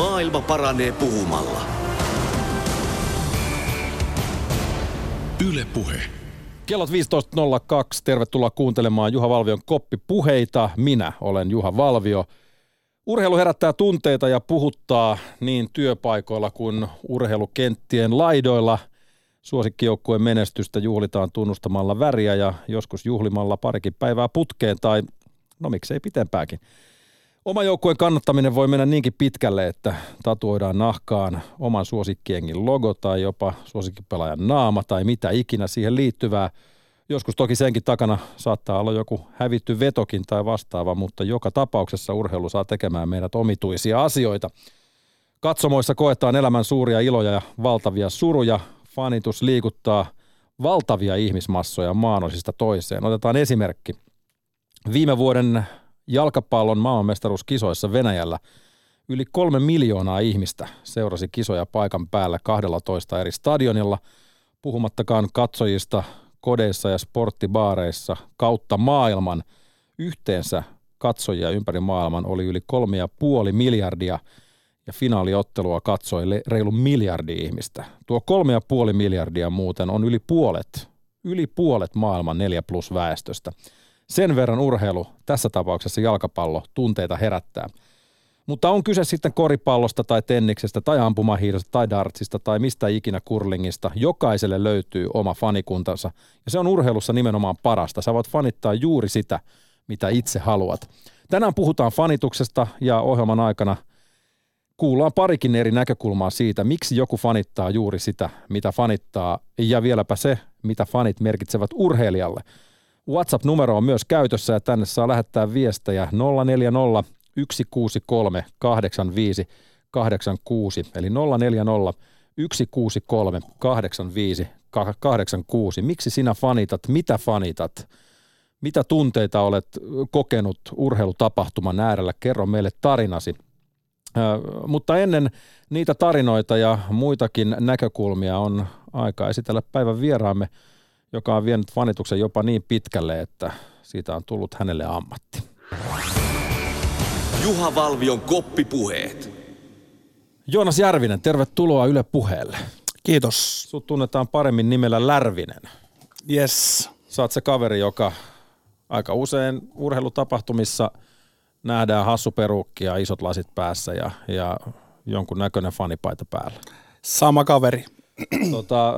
Maailma paranee puhumalla. Yle Puhe. Kellot 15.02. Tervetuloa kuuntelemaan Juha Valvion koppipuheita. Minä olen Juha Valvio. Urheilu herättää tunteita ja puhuttaa niin työpaikoilla kuin urheilukenttien laidoilla. Suosikkijoukkueen menestystä juhlitaan tunnustamalla väriä ja joskus juhlimalla parikin päivää putkeen tai no miksei pitempääkin. Oma joukkueen kannattaminen voi mennä niinkin pitkälle, että tatuoidaan nahkaan oman suosikkiengin logo tai jopa suosikkipelaajan naama tai mitä ikinä siihen liittyvää. Joskus toki senkin takana saattaa olla joku hävitty vetokin tai vastaava, mutta joka tapauksessa urheilu saa tekemään meidät omituisia asioita. Katsomoissa koetaan elämän suuria iloja ja valtavia suruja. Fanitus liikuttaa valtavia ihmismassoja maanosista toiseen. Otetaan esimerkki. Viime vuoden jalkapallon maailmanmestaruuskisoissa Venäjällä yli kolme miljoonaa ihmistä seurasi kisoja paikan päällä 12 eri stadionilla, puhumattakaan katsojista kodeissa ja sporttibaareissa kautta maailman. Yhteensä katsojia ympäri maailman oli yli kolme ja puoli miljardia ja finaaliottelua katsoi reilu miljardi ihmistä. Tuo kolme ja puoli miljardia muuten on yli puolet, yli puolet maailman neljä plus väestöstä. Sen verran urheilu, tässä tapauksessa jalkapallo, tunteita herättää. Mutta on kyse sitten koripallosta tai tenniksestä tai ampumahiidosta tai dartsista tai mistä ikinä kurlingista. Jokaiselle löytyy oma fanikuntansa ja se on urheilussa nimenomaan parasta. Sä voit fanittaa juuri sitä, mitä itse haluat. Tänään puhutaan fanituksesta ja ohjelman aikana kuullaan parikin eri näkökulmaa siitä, miksi joku fanittaa juuri sitä, mitä fanittaa ja vieläpä se, mitä fanit merkitsevät urheilijalle – WhatsApp-numero on myös käytössä ja tänne saa lähettää viestejä 040 163 85 86 eli 040 163 85 86. Miksi sinä fanitat? Mitä fanitat? Mitä tunteita olet kokenut urheilutapahtuman äärellä? Kerro meille tarinasi. Ö, mutta ennen niitä tarinoita ja muitakin näkökulmia on aika esitellä päivän vieraamme – joka on vienyt fanituksen jopa niin pitkälle, että siitä on tullut hänelle ammatti. Juha Valvion koppipuheet. Joonas Järvinen, tervetuloa Yle Puheelle. Kiitos. Sut tunnetaan paremmin nimellä Lärvinen. Yes. Oot se kaveri, joka aika usein urheilutapahtumissa nähdään hassuperukki ja isot lasit päässä ja, ja jonkun näköinen fanipaita päällä. Sama kaveri. Tota,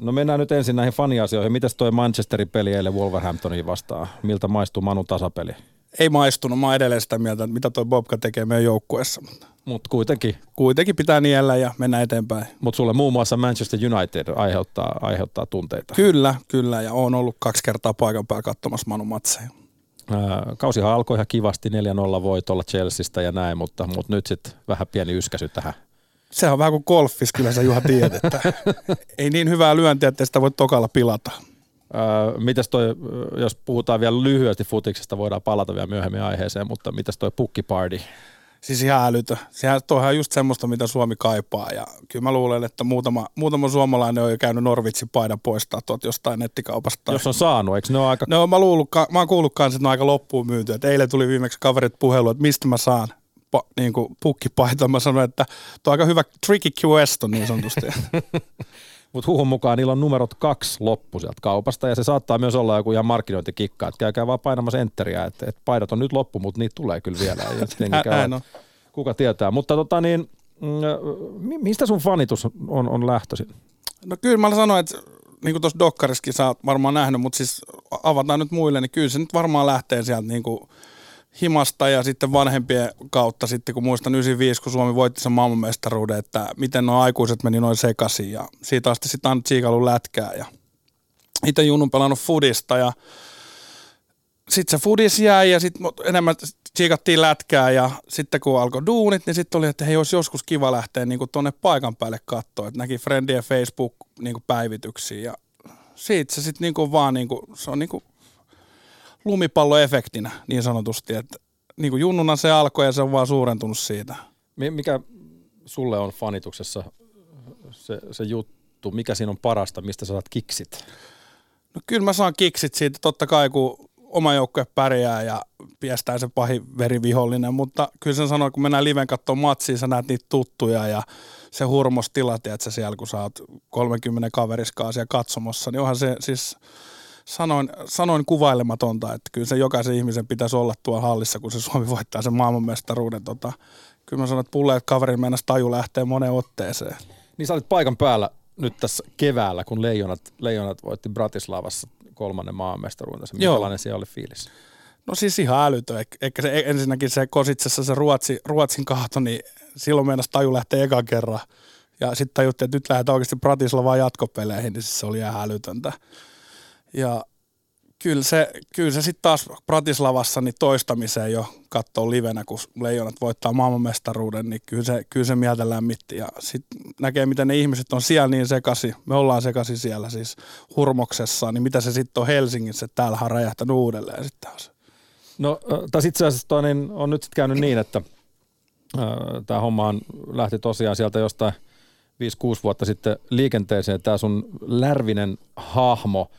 no mennään nyt ensin näihin faniasioihin. Mitäs toi Manchesterin peli eilen Wolverhamptoniin vastaan? Miltä maistuu Manu tasapeli? Ei maistunut. Mä edelleen sitä mieltä, että mitä toi Bobka tekee meidän joukkueessa. Mutta kuitenkin. Kuitenkin pitää niellä ja mennä eteenpäin. Mutta sulle muun muassa Manchester United aiheuttaa, aiheuttaa tunteita. Kyllä, kyllä. Ja on ollut kaksi kertaa paikan päällä katsomassa Manu matseja. Kausihan alkoi ihan kivasti 4-0 voitolla Chelseasta ja näin, mutta, mutta nyt sitten vähän pieni yskäsy tähän se on vähän kuin golfis, kyllä sä Juha tiedät, että ei niin hyvää lyöntiä, että sitä voi tokalla pilata. Öö, mitäs toi, jos puhutaan vielä lyhyesti futiksesta, voidaan palata vielä myöhemmin aiheeseen, mutta mitäs toi pukkiparty? Siis ihan älytö. Sehän toihan on just semmoista, mitä Suomi kaipaa. Ja kyllä mä luulen, että muutama, muutama suomalainen on jo käynyt Norvitsin paidan poistaa tuot jostain nettikaupasta. Jos on saanut, eikö ne ole aika... No mä, luullut, mä oon kuullut kanssa, että ne on aika loppuun myyty. Et eilen tuli viimeksi kaverit puhelu, että mistä mä saan pa, niin kuin pukkipaita. Mä sanoin, että tuo on aika hyvä tricky question niin sanotusti. Mutta huhun mukaan niillä on numerot kaksi loppu sieltä kaupasta ja se saattaa myös olla joku ihan markkinointikikka, että käykää vaan painamassa enteriä, että, että paidat on nyt loppu, mutta niitä tulee kyllä vielä. Näin on. Kuka tietää. Mutta tota niin, mm, mistä sun fanitus on, on lähtöisin? No kyllä mä sanoin, että niin kuin tuossa Dokkariskin sä oot varmaan nähnyt, mutta siis avataan nyt muille, niin kyllä se nyt varmaan lähtee sieltä niin kuin – himasta ja sitten vanhempien kautta sitten, kun muistan 95, kun Suomi voitti sen maailmanmestaruuden, että miten nuo aikuiset meni noin sekaisin ja siitä asti sitten on tsiikalun lätkää ja itse Junnun pelannut fudista ja sitten se fudis jäi ja sitten enemmän tsiikattiin lätkää ja sitten kun alkoi duunit, niin sitten oli, että hei, olisi joskus kiva lähteä niin tuonne paikan päälle katsoa, että näki Friendien Facebook-päivityksiä niin ja siitä se sitten niin vaan, niin kuin, se on niin kuin lumipalloefektinä niin sanotusti, että niin kuin junnuna se alkoi ja se on vaan suurentunut siitä. Mikä sulle on fanituksessa se, se juttu, mikä siinä on parasta, mistä saat kiksit? No kyllä mä saan kiksit siitä, totta kai kun oma joukkue pärjää ja piestää se pahin verivihollinen, mutta kyllä sen sanoo, kun mennään liven katsomaan matsiin, sä näet niitä tuttuja ja se hurmostila, että siellä kun sä oot 30 kaveriskaa siellä katsomossa, niin onhan se siis sanoin, sanoin kuvailematonta, että kyllä se jokaisen ihmisen pitäisi olla tuolla hallissa, kun se Suomi voittaa sen maailmanmestaruuden. Tota, kyllä mä sanon, että pulleet kaverin mennä taju lähtee moneen otteeseen. Niin sä olit paikan päällä nyt tässä keväällä, kun Leijonat, Leijonat voitti Bratislavassa kolmannen maailmanmestaruuden. Minkälainen siellä oli fiilis? No siis ihan älytö. Eikä se ensinnäkin se Kositsessa se Ruotsi, Ruotsin kahto, niin silloin mennessä taju lähtee ekan kerran. Ja sitten tajuttiin, että nyt lähdetään oikeasti Bratislavaan jatkopeleihin, niin siis se oli ihan älytöntä. Ja kyllä se, kyllä se sitten taas Pratislavassa niin toistamiseen jo katsoo livenä, kun Leijonat voittaa maailmanmestaruuden, niin kyllä se, kyllä se mieltä lämmitti. Ja sitten näkee, miten ne ihmiset on siellä niin sekasi. Me ollaan sekasi siellä siis hurmoksessa, niin mitä se sitten on Helsingissä, että täällä on räjähtänyt uudelleen sitten taas. No, tässä itse asiassa toi, niin on nyt sitten käynyt niin, että tämä homma on, lähti tosiaan sieltä jostain 5-6 vuotta sitten liikenteeseen. Tämä sun Lärvinen hahmo –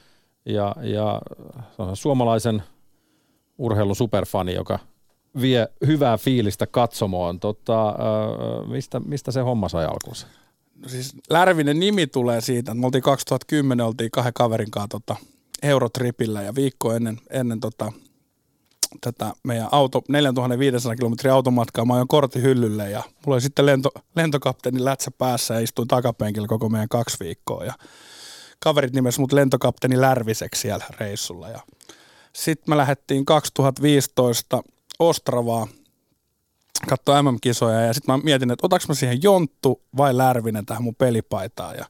ja, ja suomalaisen urheilun superfani, joka vie hyvää fiilistä katsomoon. Tota, mistä, mistä se homma sai alkunsa? No siis Lärvinen nimi tulee siitä, että me oltiin 2010, oltiin kahden kaverin kanssa tota, Eurotripillä ja viikko ennen, ennen tota, tätä meidän auto, 4500 kilometrin automatkaa, mä ajoin kortti hyllylle ja mulla oli sitten lento, lentokapteeni lätsä päässä ja istuin takapenkillä koko meidän kaksi viikkoa ja kaverit nimessä mut lentokapteeni Lärviseksi siellä reissulla. Ja sitten me lähdettiin 2015 Ostravaa katsoa MM-kisoja ja sitten mä mietin, että otaks mä siihen Jonttu vai Lärvinen tähän mun pelipaitaan ja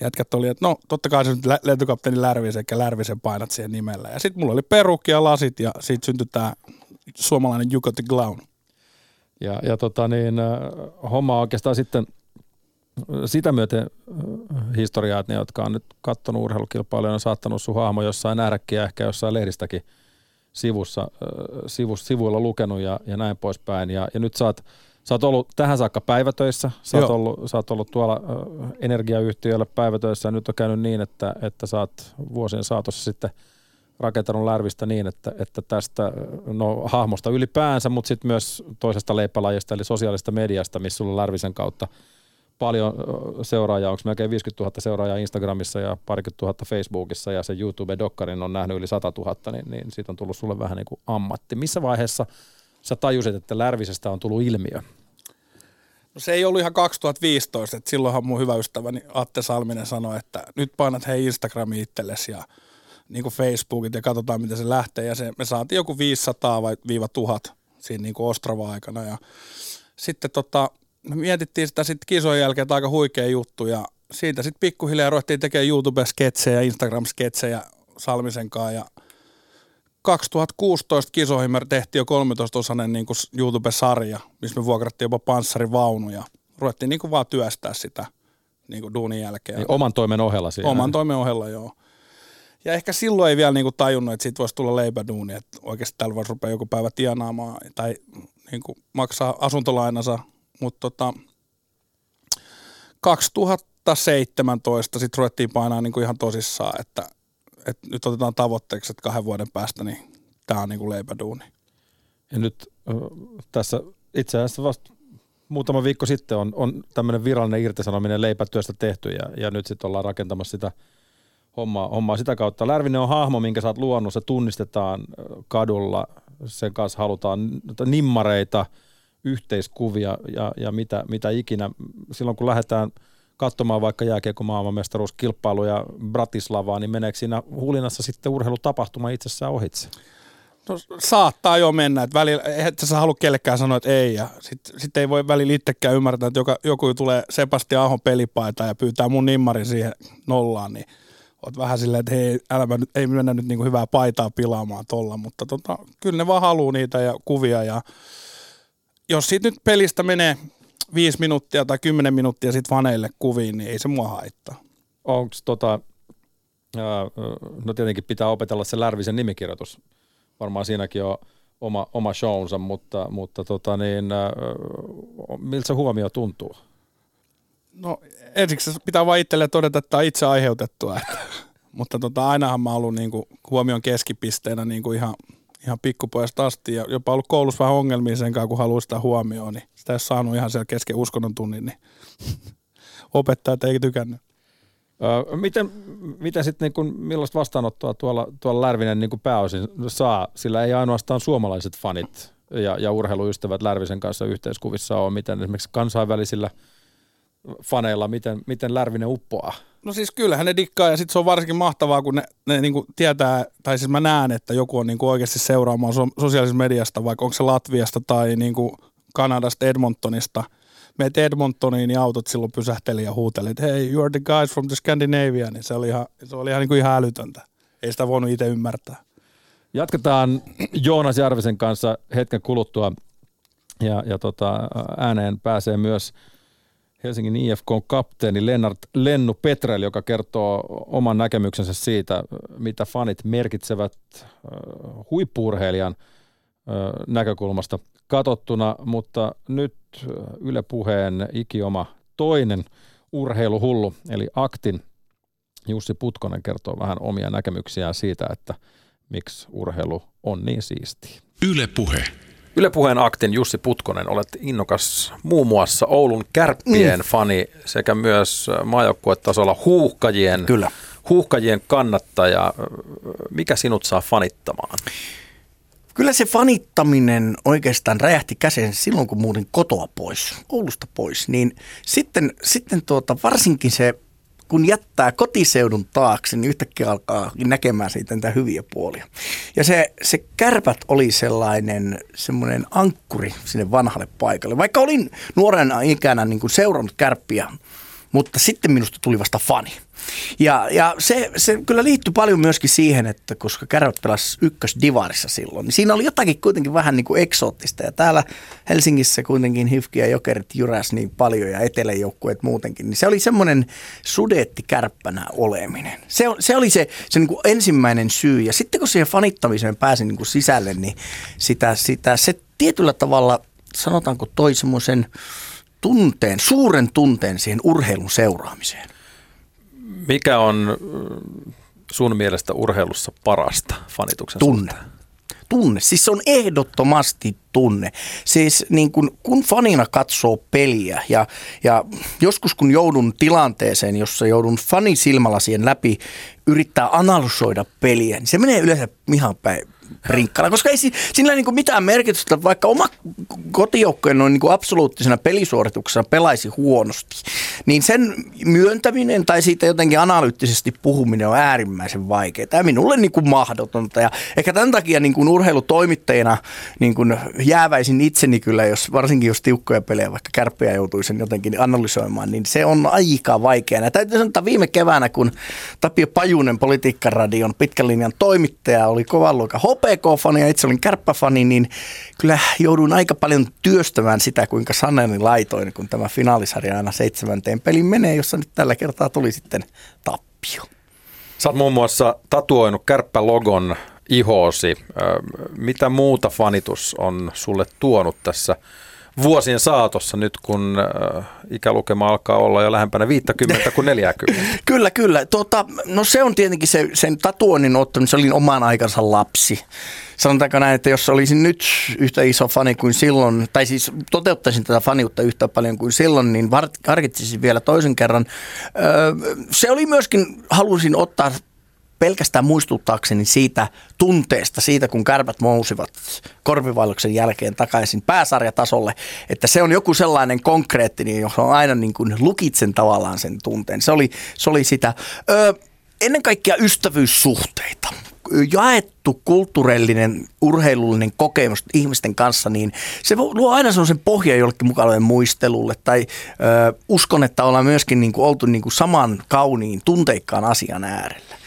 jätkät oli, että no totta kai se nyt lentokapteeni Lärvisen ja Lärvisen painat siihen nimellä. Ja sitten mulla oli perukki ja lasit ja siitä syntyi tämä suomalainen Juko the Clown. Ja, ja tota niin, äh, homma oikeastaan sitten – sitä myöten historiaa, että ne, jotka on nyt katsonut urheilukilpailuja, on saattanut sun hahmo jossain nähdäkin ja ehkä jossain lehdistäkin sivussa, sivu, sivuilla lukenut ja, ja näin poispäin. Ja, ja nyt sä oot, sä oot ollut tähän saakka päivätöissä, sä oot, ollut, sä oot ollut tuolla energiayhtiöllä päivätöissä. Ja nyt on käynyt niin, että, että sä oot vuosien saatossa sitten rakentanut Lärvistä niin, että, että tästä no, hahmosta ylipäänsä, mutta sitten myös toisesta leipälajista eli sosiaalista mediasta, missä sulla Lärvisen kautta – paljon seuraajaa, onko melkein 50 000 seuraajaa Instagramissa ja parikymmentä tuhatta Facebookissa ja se YouTube-dokkarin on nähnyt yli 100 000, niin, niin siitä on tullut sulle vähän niin kuin ammatti. Missä vaiheessa sä tajusit, että Lärvisestä on tullut ilmiö? No se ei ollut ihan 2015, että silloinhan mun hyvä ystäväni Atte Salminen sanoi, että nyt painat hei Instagrami itsellesi ja niin kuin Facebookit ja katsotaan miten se lähtee. Ja se, me saatiin joku 500 vai viiva 1000 siinä niin kuin Ostrava-aikana ja sitten tota, me mietittiin sitä sitten kisojen jälkeen, että aika huikea juttu ja siitä sitten pikkuhiljaa ruvettiin tekemään YouTube-sketsejä, Instagram-sketsejä Salmisen kanssa ja 2016 kisoihin me tehtiin jo 13-osainen niin YouTube-sarja, missä me vuokrattiin jopa panssarivaunuja. Ruvettiin niin kuin vaan työstää sitä niin kuin duunin jälkeen. Niin oman toimen ohella siinä. Oman toimen ohella, joo. Ja ehkä silloin ei vielä niin kuin tajunnut, että siitä voisi tulla leipäduuni, että oikeasti täällä voisi rupea joku päivä tienaamaan tai niin kuin maksaa asuntolainansa mutta tota, 2017 sitten ruvettiin painaa niin kuin ihan tosissaan, että, että nyt otetaan tavoitteeksi, että kahden vuoden päästä niin tämä on niin kuin leipäduuni. Ja nyt tässä itse asiassa vasta muutama viikko sitten on, on tämmöinen virallinen irtisanominen leipätyöstä tehty ja, ja nyt sitten ollaan rakentamassa sitä hommaa, hommaa sitä kautta. Lärvinen on hahmo, minkä sä oot luonut, se tunnistetaan kadulla, sen kanssa halutaan nimmareita – yhteiskuvia ja, ja mitä, mitä ikinä. Silloin kun lähdetään katsomaan vaikka jääkiekko maailmanmestaruuskilpailuja Bratislavaa, niin meneekö siinä hulinassa sitten urheilutapahtuma itsessään ohitse? No saattaa jo mennä, että välillä, et sä halua kellekään sanoa, että ei, ja sitten sit ei voi välillä itsekään ymmärtää, että joka, joku tulee Sebastian Ahon pelipaita ja pyytää mun nimmarin siihen nollaan, niin oot vähän silleen, että hei, älä nyt, ei mennä nyt niin hyvää paitaa pilaamaan tolla, mutta tota, kyllä ne vaan haluaa niitä ja kuvia ja jos siitä nyt pelistä menee viisi minuuttia tai kymmenen minuuttia sitten faneille kuviin, niin ei se mua haittaa. Onko tota, no tietenkin pitää opetella se Lärvisen nimikirjoitus. Varmaan siinäkin on oma, oma shownsa, mutta, mutta tota niin, miltä se huomio tuntuu? No ensiksi pitää vain itselle todeta, että tämä on itse aiheutettua. Mutta tota, ainahan mä oon ollut niinku huomion keskipisteenä niinku ihan, ihan pikkupojasta asti ja jopa ollut koulussa vähän ongelmia sen kanssa, kun haluaa sitä huomioon, niin sitä ei saanut ihan siellä kesken uskonnon tunnin, niin opettajat ei tykännyt. Miten, miten sitten, niin kun, millaista vastaanottoa tuolla, tuolla Lärvinen niin pääosin saa, sillä ei ainoastaan suomalaiset fanit ja, ja urheiluystävät Lärvisen kanssa yhteiskuvissa ole, miten esimerkiksi kansainvälisillä faneilla, miten, miten Lärvinen uppoaa? No siis kyllähän ne dikkaa ja sitten se on varsinkin mahtavaa, kun ne, ne niinku tietää, tai siis mä näen, että joku on niinku oikeasti seuraamaan so, sosiaalisesta mediasta, vaikka onko se Latviasta tai niinku Kanadasta, Edmontonista. Meet Edmontoniin, niin autot silloin pysähteli ja huuteli, että hei, you are the guys from the Scandinavia, niin se oli ihan, se oli ihan, niinku ihan älytöntä. Ei sitä voinut itse ymmärtää. Jatketaan Joonas Järvisen kanssa hetken kuluttua ja, ja tota, ääneen pääsee myös Helsingin IFK-kapteeni Lennart Lennu Petrel, joka kertoo oman näkemyksensä siitä, mitä fanit merkitsevät huippuurheilijan näkökulmasta katsottuna, mutta nyt Yle Puheen ikioma toinen urheiluhullu, eli Aktin Jussi Putkonen kertoo vähän omia näkemyksiään siitä, että miksi urheilu on niin siistiä. Yle Puhe. Yle Puheen aktin Jussi Putkonen, olet innokas muun muassa Oulun kärppien mm. fani sekä myös maajoukkuetasolla huuhkajien, Kyllä. huuhkajien kannattaja. Mikä sinut saa fanittamaan? Kyllä se fanittaminen oikeastaan räjähti käseen silloin, kun muutin kotoa pois, Oulusta pois. Niin sitten, sitten tuota, varsinkin se kun jättää kotiseudun taakse, niin yhtäkkiä alkaa näkemään siitä niitä hyviä puolia. Ja se, se kärpät oli sellainen semmoinen ankkuri sinne vanhalle paikalle. Vaikka olin nuorena ikänä niin kuin seurannut kärppiä, mutta sitten minusta tuli vasta fani. Ja, ja se, se kyllä liittyy paljon myöskin siihen, että koska Kärpät pelasi ykkösdivarissa silloin, niin siinä oli jotakin kuitenkin vähän niin kuin eksoottista. Ja täällä Helsingissä kuitenkin Hifki ja Jokerit jyräs niin paljon ja eteläjoukkueet muutenkin, niin se oli semmoinen sudeetti kärppänä oleminen. Se, se oli se, se niin kuin ensimmäinen syy. Ja sitten kun siihen fanittamiseen pääsin niin kuin sisälle, niin sitä, sitä, se tietyllä tavalla, sanotaanko toi semmoisen tunteen, suuren tunteen siihen urheilun seuraamiseen. Mikä on sun mielestä urheilussa parasta fanituksen Tunne. Suhteen? Tunne. Siis se on ehdottomasti tunne. Siis niin kun, kun fanina katsoo peliä ja, ja joskus kun joudun tilanteeseen, jossa joudun fanisilmälasien läpi yrittää analysoida peliä, niin se menee yleensä ihan päin rinkkana, koska ei sillä niin mitään merkitystä, vaikka oma kotijoukkojen noin niin absoluuttisena pelisuorituksena pelaisi huonosti, niin sen myöntäminen tai siitä jotenkin analyyttisesti puhuminen on äärimmäisen vaikeaa. Tämä minulle niin kuin mahdotonta ja ehkä tämän takia niin kuin urheilutoimittajana niin kuin jääväisin itseni kyllä, jos, varsinkin jos tiukkoja pelejä, vaikka kärppejä joutuisin jotenkin analysoimaan, niin se on aika vaikeaa. Täytyy sanoa, että viime keväänä, kun Tapio Pajunen, Politiikkaradion pitkän linjan toimittaja, oli kovan luokan HPK-fani ja itse olin kärppäfani, niin kyllä joudun aika paljon työstämään sitä, kuinka sanani laitoin, kun tämä finaalisarja aina seitsemänteen pelin menee, jossa nyt tällä kertaa tuli sitten tappio. Sä oot muun muassa tatuoinut kärppälogon ihoosi. Mitä muuta fanitus on sulle tuonut tässä vuosien saatossa nyt, kun ikälukema alkaa olla jo lähempänä 50 kuin 40? kyllä, kyllä. Tuota, no se on tietenkin se, sen tatuoinnin ottaminen, se oli oman aikansa lapsi. Sanotaanko näin, että jos olisin nyt yhtä iso fani kuin silloin, tai siis toteuttaisin tätä faniutta yhtä paljon kuin silloin, niin harkitsisin vielä toisen kerran. Se oli myöskin, halusin ottaa pelkästään muistuttaakseni siitä tunteesta, siitä kun kärpät nousivat korpivalloksen jälkeen takaisin pääsarjatasolle, että se on joku sellainen konkreettinen, johon aina niin kuin lukitsen tavallaan sen tunteen. Se oli, se oli sitä. Ö, ennen kaikkea ystävyyssuhteita jaettu kulttuurillinen, urheilullinen kokemus ihmisten kanssa, niin se luo aina sellaisen pohjan jollekin mukaan muistelulle. Tai ö, uskon, että ollaan myöskin niin kuin oltu niin kuin saman kauniin, tunteikkaan asian äärellä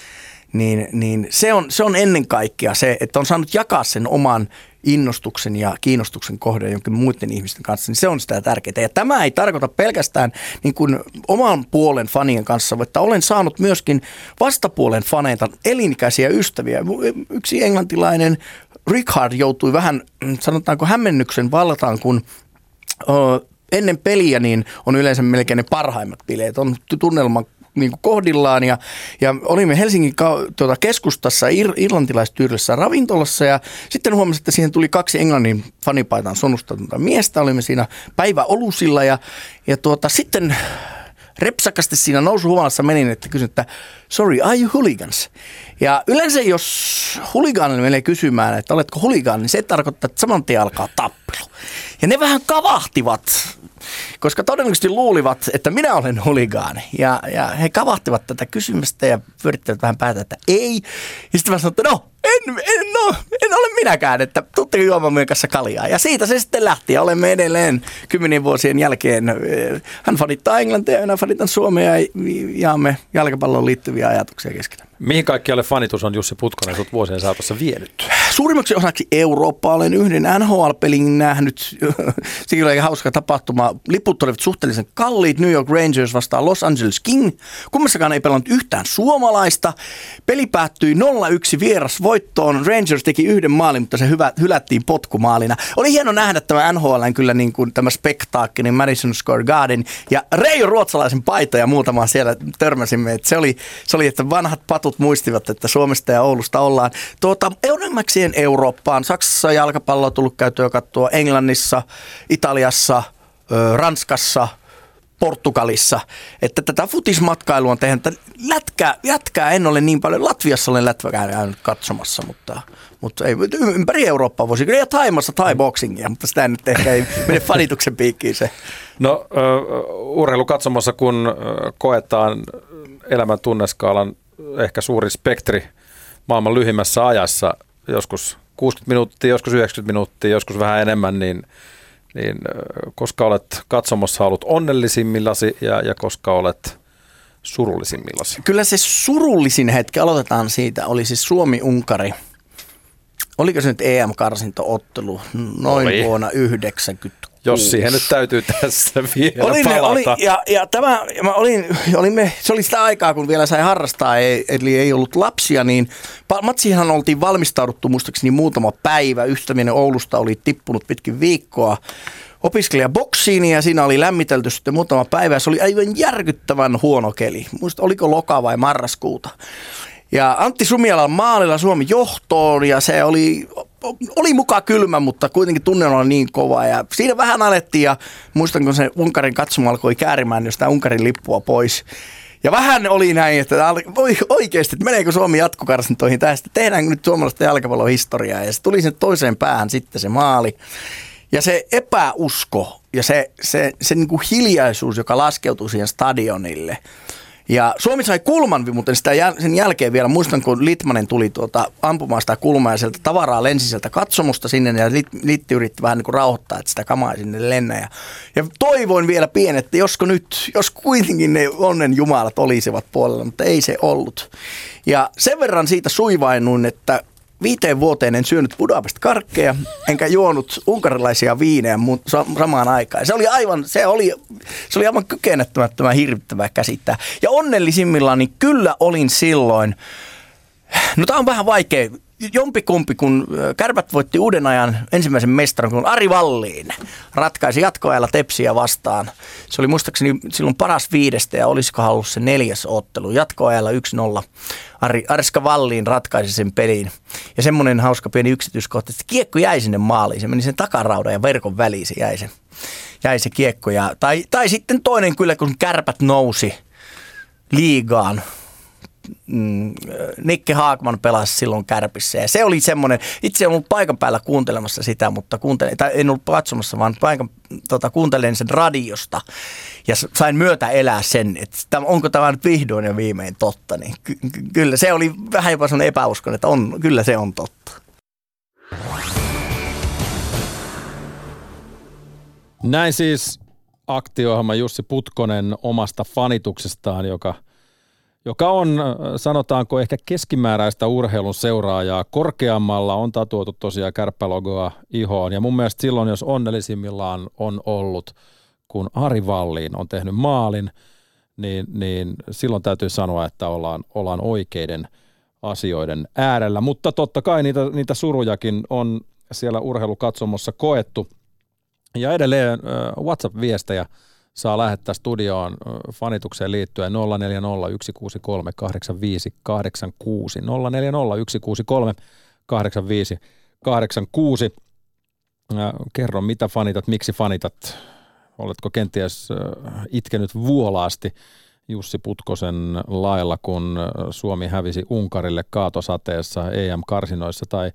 niin, niin se, on, se on ennen kaikkea se, että on saanut jakaa sen oman innostuksen ja kiinnostuksen kohden jonkin muiden ihmisten kanssa, niin se on sitä tärkeää. Ja tämä ei tarkoita pelkästään niin kuin oman puolen fanien kanssa, että olen saanut myöskin vastapuolen faneita elinikäisiä ystäviä. Yksi englantilainen Richard joutui vähän, sanotaanko hämmennyksen valtaan, kun ennen peliä niin on yleensä melkein ne parhaimmat bileet. On tunnelman niin kuin kohdillaan ja, ja olimme Helsingin ka- tuota, keskustassa ir- irlantilaistyylisessä ravintolassa ja sitten huomasin, että siihen tuli kaksi Englannin fanipaitaan sonustatonta miestä. Olimme siinä päiväolusilla ja, ja tuota, sitten repsakasti siinä nousuhumalassa menin, että kysyin, että sorry, are you hooligans? Ja yleensä jos huligaanille menee kysymään, että oletko huligaan, niin se tarkoittaa, että saman tien alkaa tappelu. Ja ne vähän kavahtivat, koska todennäköisesti luulivat, että minä olen huligaani. Ja, ja he kavahtivat tätä kysymystä ja pyörittivät vähän päätä, että ei. Ja sitten mä sanoin, että no, en, en, no, en ole minäkään, että tuutteko juomaan meidän kanssa kaljaa. Ja siitä se sitten lähti ja olemme edelleen kymmenien vuosien jälkeen. eh, Hän fanittaa Englantia ja minä fanitan Suomea ja jaamme jalkapalloon liittyviä ajatuksia keskenään. Mihin kaikkialle fanitus on Jussi Putkonen sut vuosien saatossa vienyt? Suurimmaksi osaksi Eurooppaa olen yhden NHL-pelin nähnyt. Siinä oli hauska tapahtuma. Liput olivat suhteellisen kalliit. New York Rangers vastaan Los Angeles King. Kummassakaan ei pelannut yhtään suomalaista. Peli päättyi 0-1 vieras voittoon. Rangers teki yhden maalin, mutta se hyvä, hylättiin potkumaalina. Oli hieno nähdä tämä NHLn kyllä niin kuin tämä spektaakkeli Madison Square Garden. Ja Reijo Ruotsalaisen paita ja muutama siellä törmäsimme. Se, oli, se oli, että vanhat patut muistivat, että Suomesta ja Oulusta ollaan. Tuota, enimmäkseen Eurooppaan. Saksassa jalkapallo on tullut käyttöön katsoa Englannissa, Italiassa, Ranskassa, Portugalissa. Että tätä futismatkailua on tehnyt. Lätkää, jätkää en ole niin paljon. Latviassa olen lätväkään käynyt katsomassa, mutta, mutta ei, ympäri Eurooppaa voisi. Ja Taimassa Thai boxingia, mutta sitä nyt ehkä ei mene fanituksen piikkiin se. No uh, kun koetaan elämän tunneskaalan ehkä suuri spektri maailman lyhimmässä ajassa, joskus 60 minuuttia, joskus 90 minuuttia, joskus vähän enemmän, niin, niin koska olet katsomossa ollut onnellisimmillasi ja, ja koska olet surullisimmillasi? Kyllä se surullisin hetki, aloitetaan siitä, oli siis Suomi-Unkari. Oliko se nyt EM-karsintoottelu noin Oli. vuonna 90? Jos siihen nyt täytyy tässä vielä Oli, ne, palata. oli, ja, ja tämä, mä olin, olimme, se oli sitä aikaa, kun vielä sai harrastaa, ei, eli ei ollut lapsia, niin matsiinhan oltiin valmistauduttu muistaakseni muutama päivä. Ystävien Oulusta oli tippunut pitkin viikkoa opiskelija boksiin ja siinä oli lämmitelty sitten muutama päivä. Se oli aivan järkyttävän huono keli. Muista oliko loka vai marraskuuta. Ja Antti Sumialan maalilla Suomi johtoon ja se oli, oli mukaan kylmä, mutta kuitenkin tunne oli niin kova. Ja siinä vähän alettiin ja muistan, kun se Unkarin katsomo alkoi käärimään jostain Unkarin lippua pois. Ja vähän oli näin, että al- oi- oikeasti, että meneekö Suomi jatkokarsintoihin tästä, tehdäänkö nyt suomalaista jalkapallon historiaa. Ja se tuli sen toiseen päähän sitten se maali. Ja se epäusko ja se, se, se niin kuin hiljaisuus, joka laskeutui siihen stadionille. Ja Suomi sai kulman, mutta sitä jäl- sen jälkeen vielä, muistan kun Litmanen tuli tuota, ampumaan sitä kulmaa ja sieltä tavaraa lensi sieltä katsomusta sinne ja Lit, Litti yritti vähän niin kuin rauhoittaa, että sitä kamaa ei sinne lennä. Ja, ja toivoin vielä pien, että josko nyt, jos kuitenkin ne onnen jumalat olisivat puolella, mutta ei se ollut. Ja sen verran siitä suivainuin, että viiteen vuoteen en syönyt Budapest karkkeja, enkä juonut unkarilaisia viinejä mu- sa- samaan aikaan. Se oli aivan, se oli, se oli aivan kykenettämättömän hirvittävää käsittää. Ja onnellisimmillaan niin kyllä olin silloin, no tämä on vähän vaikea, jompikumpi, kun Kärpät voitti uuden ajan ensimmäisen mestaran, kun Ari Valliin ratkaisi jatkoajalla Tepsiä vastaan. Se oli muistaakseni silloin paras viidestä ja olisiko ollut se neljäs ottelu. Jatkoajalla 1-0. Ari, Arska Valliin ratkaisi sen pelin. Ja semmoinen hauska pieni yksityiskohta, että kiekko jäi sinne maaliin. Se meni sen takaraudan ja verkon väliin, se jäi se, jäi se kiekko. Ja, tai, tai sitten toinen kyllä, kun Kärpät nousi liigaan mm, Nikke Haakman pelasi silloin Kärpissä ja se oli semmoinen, itse en ollut paikan päällä kuuntelemassa sitä, mutta kuuntelin, tai en ollut katsomassa, vaan paikan, tota, kuuntelin sen radiosta ja sain myötä elää sen, että onko tämä nyt vihdoin ja viimein totta, niin ky- ky- kyllä se oli vähän jopa sellainen epäuskon, että on, kyllä se on totta. Näin siis aktio Jussi Putkonen omasta fanituksestaan, joka, joka on, äh, sanotaanko, ehkä keskimääräistä urheilun seuraajaa. Korkeammalla on tatuoitu tosiaan kärppälogoa ihoon. Ja mun mielestä silloin, jos onnellisimmillaan on ollut, kun Ari Valliin on tehnyt maalin, niin, niin silloin täytyy sanoa, että ollaan, ollaan oikeiden asioiden äärellä. Mutta totta kai niitä, niitä surujakin on siellä urheilukatsomossa koettu. Ja edelleen äh, WhatsApp-viestejä saa lähettää studioon fanitukseen liittyen 040 163 85 86 040 163 85 86. Ää, Kerro, mitä fanitat, miksi fanitat? Oletko kenties itkenyt vuolaasti Jussi Putkosen lailla, kun Suomi hävisi Unkarille kaatosateessa EM-karsinoissa, tai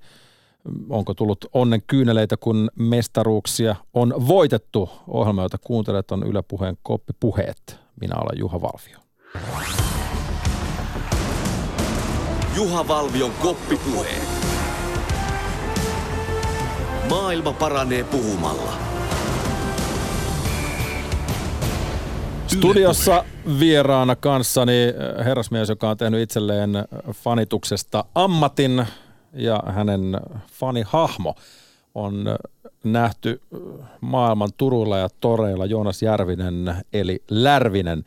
onko tullut onnen kyyneleitä, kun mestaruuksia on voitettu? Ohjelma, jota kuuntelet, on Yle Puheen koppipuheet. Minä olen Juha Valvio. Juha Valvion koppipuheet. Maailma paranee puhumalla. Studiossa vieraana kanssani äh, herrasmies, joka on tehnyt itselleen fanituksesta ammatin ja hänen fanihahmo on äh, nähty äh, maailman turuilla ja toreilla Joonas Järvinen eli Lärvinen.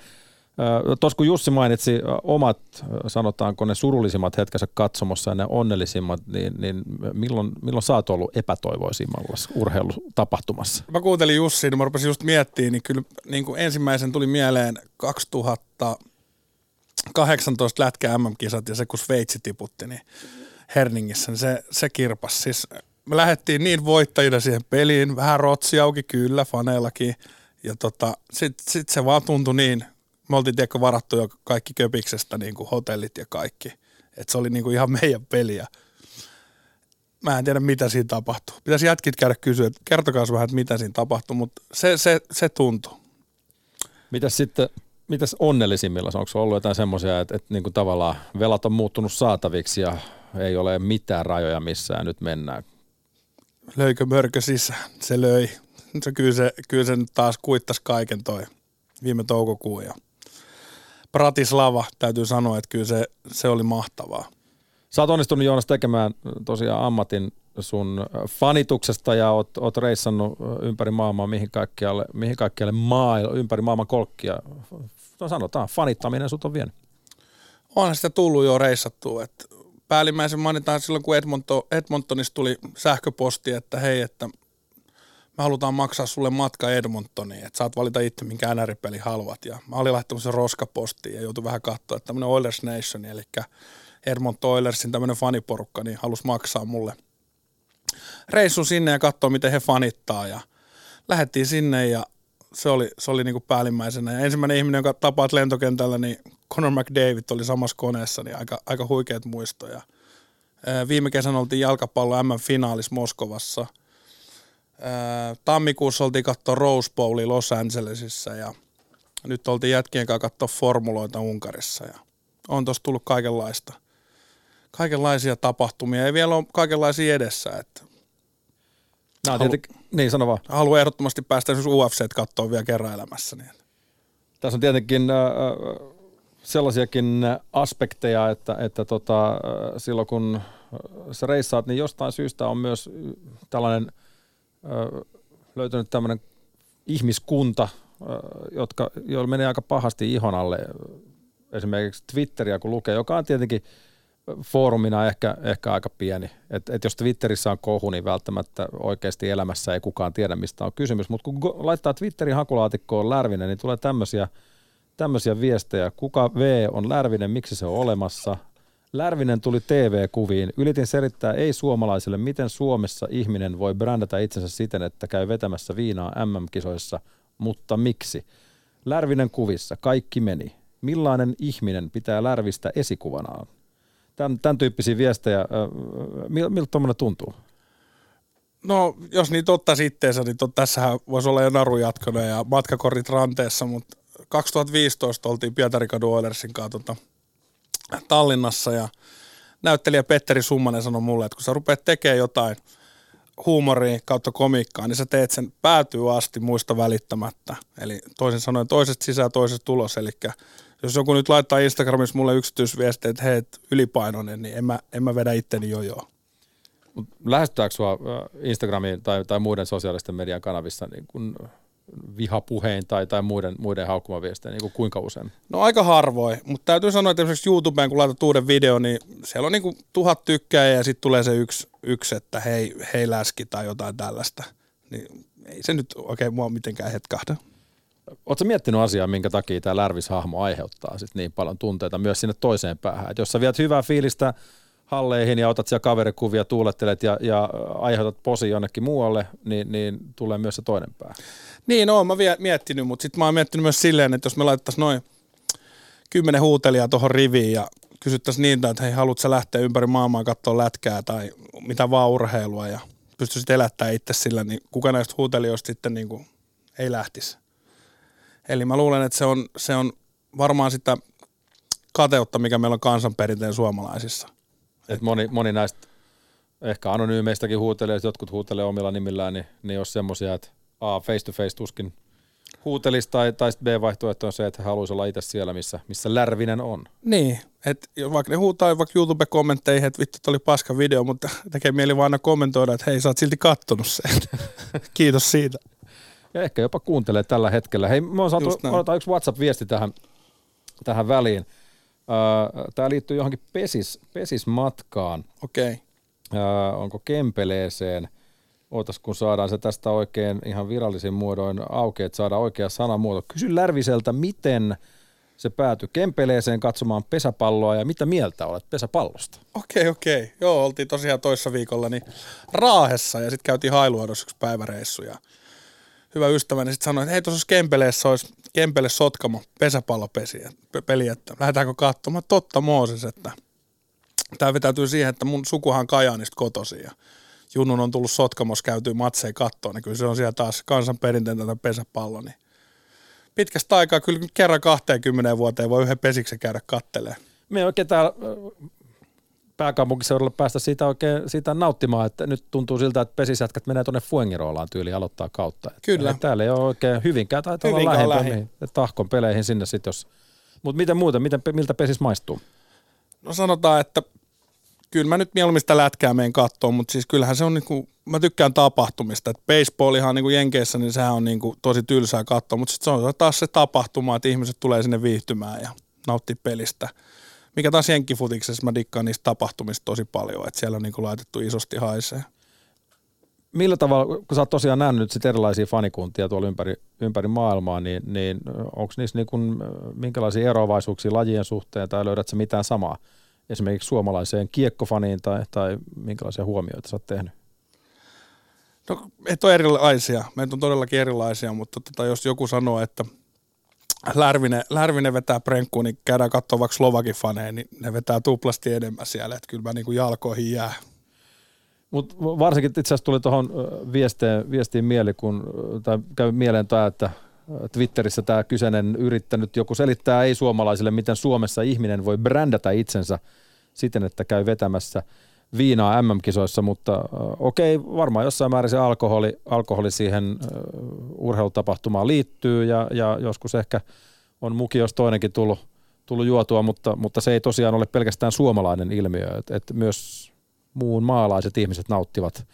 Tuossa kun Jussi mainitsi ö, omat, sanotaanko ne surullisimmat hetkensä katsomossa ja ne onnellisimmat, niin, niin milloin, milloin sä oot ollut epätoivoisimmalla urheilutapahtumassa? Mä kuuntelin Jussia, niin mä rupesin just miettimään, niin kyllä niin kuin ensimmäisen tuli mieleen 2018 lätkä MM-kisat ja se kun Sveitsi tiputti, niin Herningissä, niin se, se kirpas. Siis me lähdettiin niin voittajina siihen peliin, vähän rotsi auki kyllä, faneillakin. Ja tota, sitten sit se vaan tuntui niin, me oltiin tiedätkö varattu jo kaikki köpiksestä niin kuin hotellit ja kaikki. Että se oli niin kuin ihan meidän peliä. Mä en tiedä, mitä siinä tapahtui. Pitäisi jätkit käydä kysyä, että kertokaa vähän, että mitä siinä tapahtui, mutta se, se, se tuntui. Mitäs sitten, mitäs onnellisimmilla? Onko ollut jotain semmoisia, että, että niin kuin tavallaan velat on muuttunut saataviksi ja ei ole mitään rajoja missään, nyt mennään. Löikö mörkö sisään? Se löi. Se, kyllä, se, kyllä se nyt taas kuittasi kaiken toi viime toukokuun. Ja Bratislava, täytyy sanoa, että kyllä se, se oli mahtavaa. Sä oot onnistunut Joonas tekemään tosiaan ammatin sun fanituksesta ja oot, oot reissannut ympäri maailmaa mihin kaikkialle, mihin kaikkialle maail, ympäri maailman kolkkia. No sanotaan, fanittaminen sut on vienyt. Onhan sitä tullut jo reissattua. Että päällimmäisen mainitaan silloin, kun Edmonton, Edmontonista tuli sähköposti, että hei, että me halutaan maksaa sulle matka Edmontoniin, että saat valita itse, minkä NR-peli haluat. Ja mä olin laittanut sen roskapostiin ja joutui vähän katsoa, että tämmöinen Oilers Nation, eli Edmonton Oilersin tämmöinen faniporukka, niin halus maksaa mulle reissun sinne ja katsoa, miten he fanittaa. Ja lähdettiin sinne ja se oli, se oli niin kuin päällimmäisenä. Ja ensimmäinen ihminen, joka tapaat lentokentällä, niin Conor McDavid oli samassa koneessa, niin aika, aika huikeat muistoja. Viime kesänä oltiin jalkapallo M-finaalissa Moskovassa. Tammikuussa oltiin katsoa Rose Bowlia Los Angelesissa ja nyt oltiin jätkien kanssa katsoa formuloita Unkarissa. Ja on tossa tullut kaikenlaista. Kaikenlaisia tapahtumia ja vielä on kaikenlaisia edessä. Että Halu- tietenkin, niin sano vaan. haluan ehdottomasti päästä esimerkiksi UFC katsoa vielä kerran elämässä. Niin. Tässä on tietenkin äh, sellaisiakin aspekteja, että, että tota, äh, silloin kun äh, sä reissaat, niin jostain syystä on myös äh, tällainen äh, löytynyt tämmöinen ihmiskunta, äh, jotka, joilla menee aika pahasti ihon alle. Esimerkiksi Twitteriä kun lukee, joka on tietenkin foorumina ehkä, ehkä aika pieni. Et, et jos Twitterissä on kohu, niin välttämättä oikeasti elämässä ei kukaan tiedä, mistä on kysymys. Mutta kun laittaa Twitterin hakulaatikkoon Lärvinen, niin tulee tämmöisiä tämmöisiä viestejä. Kuka V on Lärvinen, miksi se on olemassa? Lärvinen tuli TV-kuviin. Yritin selittää ei-suomalaisille, miten Suomessa ihminen voi brändätä itsensä siten, että käy vetämässä viinaa MM-kisoissa, mutta miksi? Lärvinen kuvissa, kaikki meni. Millainen ihminen pitää Lärvistä esikuvanaan? Tämän, tämän tyyppisiä viestejä, mil- miltä tuommoinen tuntuu? No, jos niitä ottaisi itteensä, niin tot, tässähän voisi olla jo narujatkona ja matkakorit ranteessa, mutta 2015 oltiin Pietarikadun Oilersin kanssa tota, Tallinnassa ja näyttelijä Petteri Summanen sanoi mulle, että kun sä rupeat tekemään jotain huumoria kautta komiikkaa, niin sä teet sen päätyy asti muista välittämättä. Eli toisin sanoen toisesta sisään toisesta tulos. Eli jos joku nyt laittaa Instagramissa mulle yksityisviestejä, että hei, et ylipainoinen, niin en mä, en mä vedä itteni jojoa. Mut Lähestytäänkö sua ö, Instagramiin tai, tai muiden sosiaalisten median kanavissa niin kun vihapuhein tai, tai muiden, muiden haukkumaviestejä, niin kuin kuinka usein? No aika harvoin, mutta täytyy sanoa, että esimerkiksi YouTubeen kun laitat uuden video, niin siellä on niinku tuhat tykkää ja sitten tulee se yksi, yksi, että hei, hei läski tai jotain tällaista. Niin ei se nyt oikein mua mitenkään hetkahda. Oletko miettinyt asiaa, minkä takia tämä Lärvis-hahmo aiheuttaa sit niin paljon tunteita myös sinne toiseen päähän? Et jos sä viet hyvää fiilistä halleihin ja otat siellä kaverikuvia, tuulettelet ja, ja aiheutat posi jonnekin muualle, niin, niin tulee myös se toinen pää. Niin, oon mä miettinyt, mutta sitten mä oon miettinyt myös silleen, että jos me laitettaisiin noin kymmenen huutelijaa tuohon riviin ja kysyttäisiin niitä, että hei, haluatko lähteä ympäri maailmaa katsoa lätkää tai mitä vaan urheilua ja pystyisit elättämään itse sillä, niin kuka näistä huutelijoista sitten niin kuin ei lähtisi. Eli mä luulen, että se on, se on varmaan sitä kateutta, mikä meillä on kansanperinteen suomalaisissa. Et moni, moni näistä ehkä anonyymeistäkin huutelee, jotkut huutelee omilla nimillään, niin, niin jos semmoisia, että A, face to face tuskin huutelisi, tai, tai B-vaihtoehto on se, että he haluaisi olla itse siellä, missä, missä Lärvinen on. Niin, että vaikka ne huutaa vaikka YouTube-kommentteihin, että vittu, oli paska video, mutta tekee mieli vaan aina kommentoida, että hei, sä oot silti kattonut sen. Kiitos siitä. Ja ehkä jopa kuuntelee tällä hetkellä. Hei, me on saatu, otetaan yksi WhatsApp-viesti tähän, tähän väliin. Tämä liittyy johonkin pesis, pesismatkaan. Okei. Okay. Onko Kempeleeseen? Ootas, kun saadaan se tästä oikein ihan virallisin muodoin auki, että saadaan oikea sanamuoto. Kysy Lärviseltä, miten se päätyi Kempeleeseen katsomaan pesäpalloa ja mitä mieltä olet pesäpallosta? Okei, okay, okei. Okay. Joo, oltiin tosiaan toissa viikolla niin Raahessa ja sitten käytiin Hailuodossa yksi päiväreissu ja hyvä ystäväni sitten sanoi, että hei tuossa Kempeleessä olisi Kempele Sotkamo pesäpallopesi, peli, että lähdetäänkö katsomaan. Totta Mooses, että tämä vetäytyy siihen, että mun sukuhan Kajaanista kotosi ja Junnun on tullut Sotkamos käytyy matseja kattoon, niin kyllä se on siellä taas kansanperinteen tätä pesäpallo, niin pitkästä aikaa kyllä kerran 20 vuoteen voi yhden pesiksen käydä kattelee. Me oikein täällä pääkaupunkiseudulla päästä siitä oikein siitä nauttimaan, että nyt tuntuu siltä, että pesisjätkät menee tuonne Fuengirolaan tyyliin aloittaa kautta. Kyllä. Että täällä ei ole oikein hyvinkään, taitaa olla lähempää lähi. niin, tahkon peleihin sinne sitten, jos... Mutta miten muuten, miten, miltä pesis maistuu? No sanotaan, että kyllä mä nyt mieluummin sitä lätkää meen kattoon, mutta siis kyllähän se on niinku, mä tykkään tapahtumista. Et baseballihan niinku Jenkeissä, niin sehän on niinku tosi tylsää katsoa, mutta sitten se on taas se tapahtuma, että ihmiset tulee sinne viihtymään ja nauttii pelistä. Mikä taas jenkkifutiksessa mä dikkaan niistä tapahtumista tosi paljon, että siellä on niinku laitettu isosti haisee. Millä tavalla, kun sä oot tosiaan nähnyt sit erilaisia fanikuntia tuolla ympäri, ympäri maailmaa, niin, niin onko niissä niinku, minkälaisia eroavaisuuksia lajien suhteen tai löydät sä mitään samaa? esimerkiksi suomalaiseen kiekkofaniin tai, tai minkälaisia huomioita sä oot tehnyt? No, et ole erilaisia. Meitä on todellakin erilaisia, mutta tota, jos joku sanoo, että Lärvinen, Lärvinen vetää prenkkuun, niin käydään katsoa vaikka Slovakin faneen, niin ne vetää tuplasti enemmän siellä, että kyllä mä niin kuin jalkoihin jää. Mutta varsinkin itse asiassa tuli tuohon viestiin, viestiin mieli, kun, tai käy mieleen tämä, että Twitterissä tämä kyseinen yrittänyt joku selittää ei-suomalaisille, miten Suomessa ihminen voi brändätä itsensä siten, että käy vetämässä viinaa MM-kisoissa, mutta okei, varmaan jossain määrin se alkoholi, alkoholi siihen urheilutapahtumaan liittyy ja, ja joskus ehkä on muki, jos toinenkin tullut, tullut juotua, mutta, mutta se ei tosiaan ole pelkästään suomalainen ilmiö, että et myös muun maalaiset ihmiset nauttivat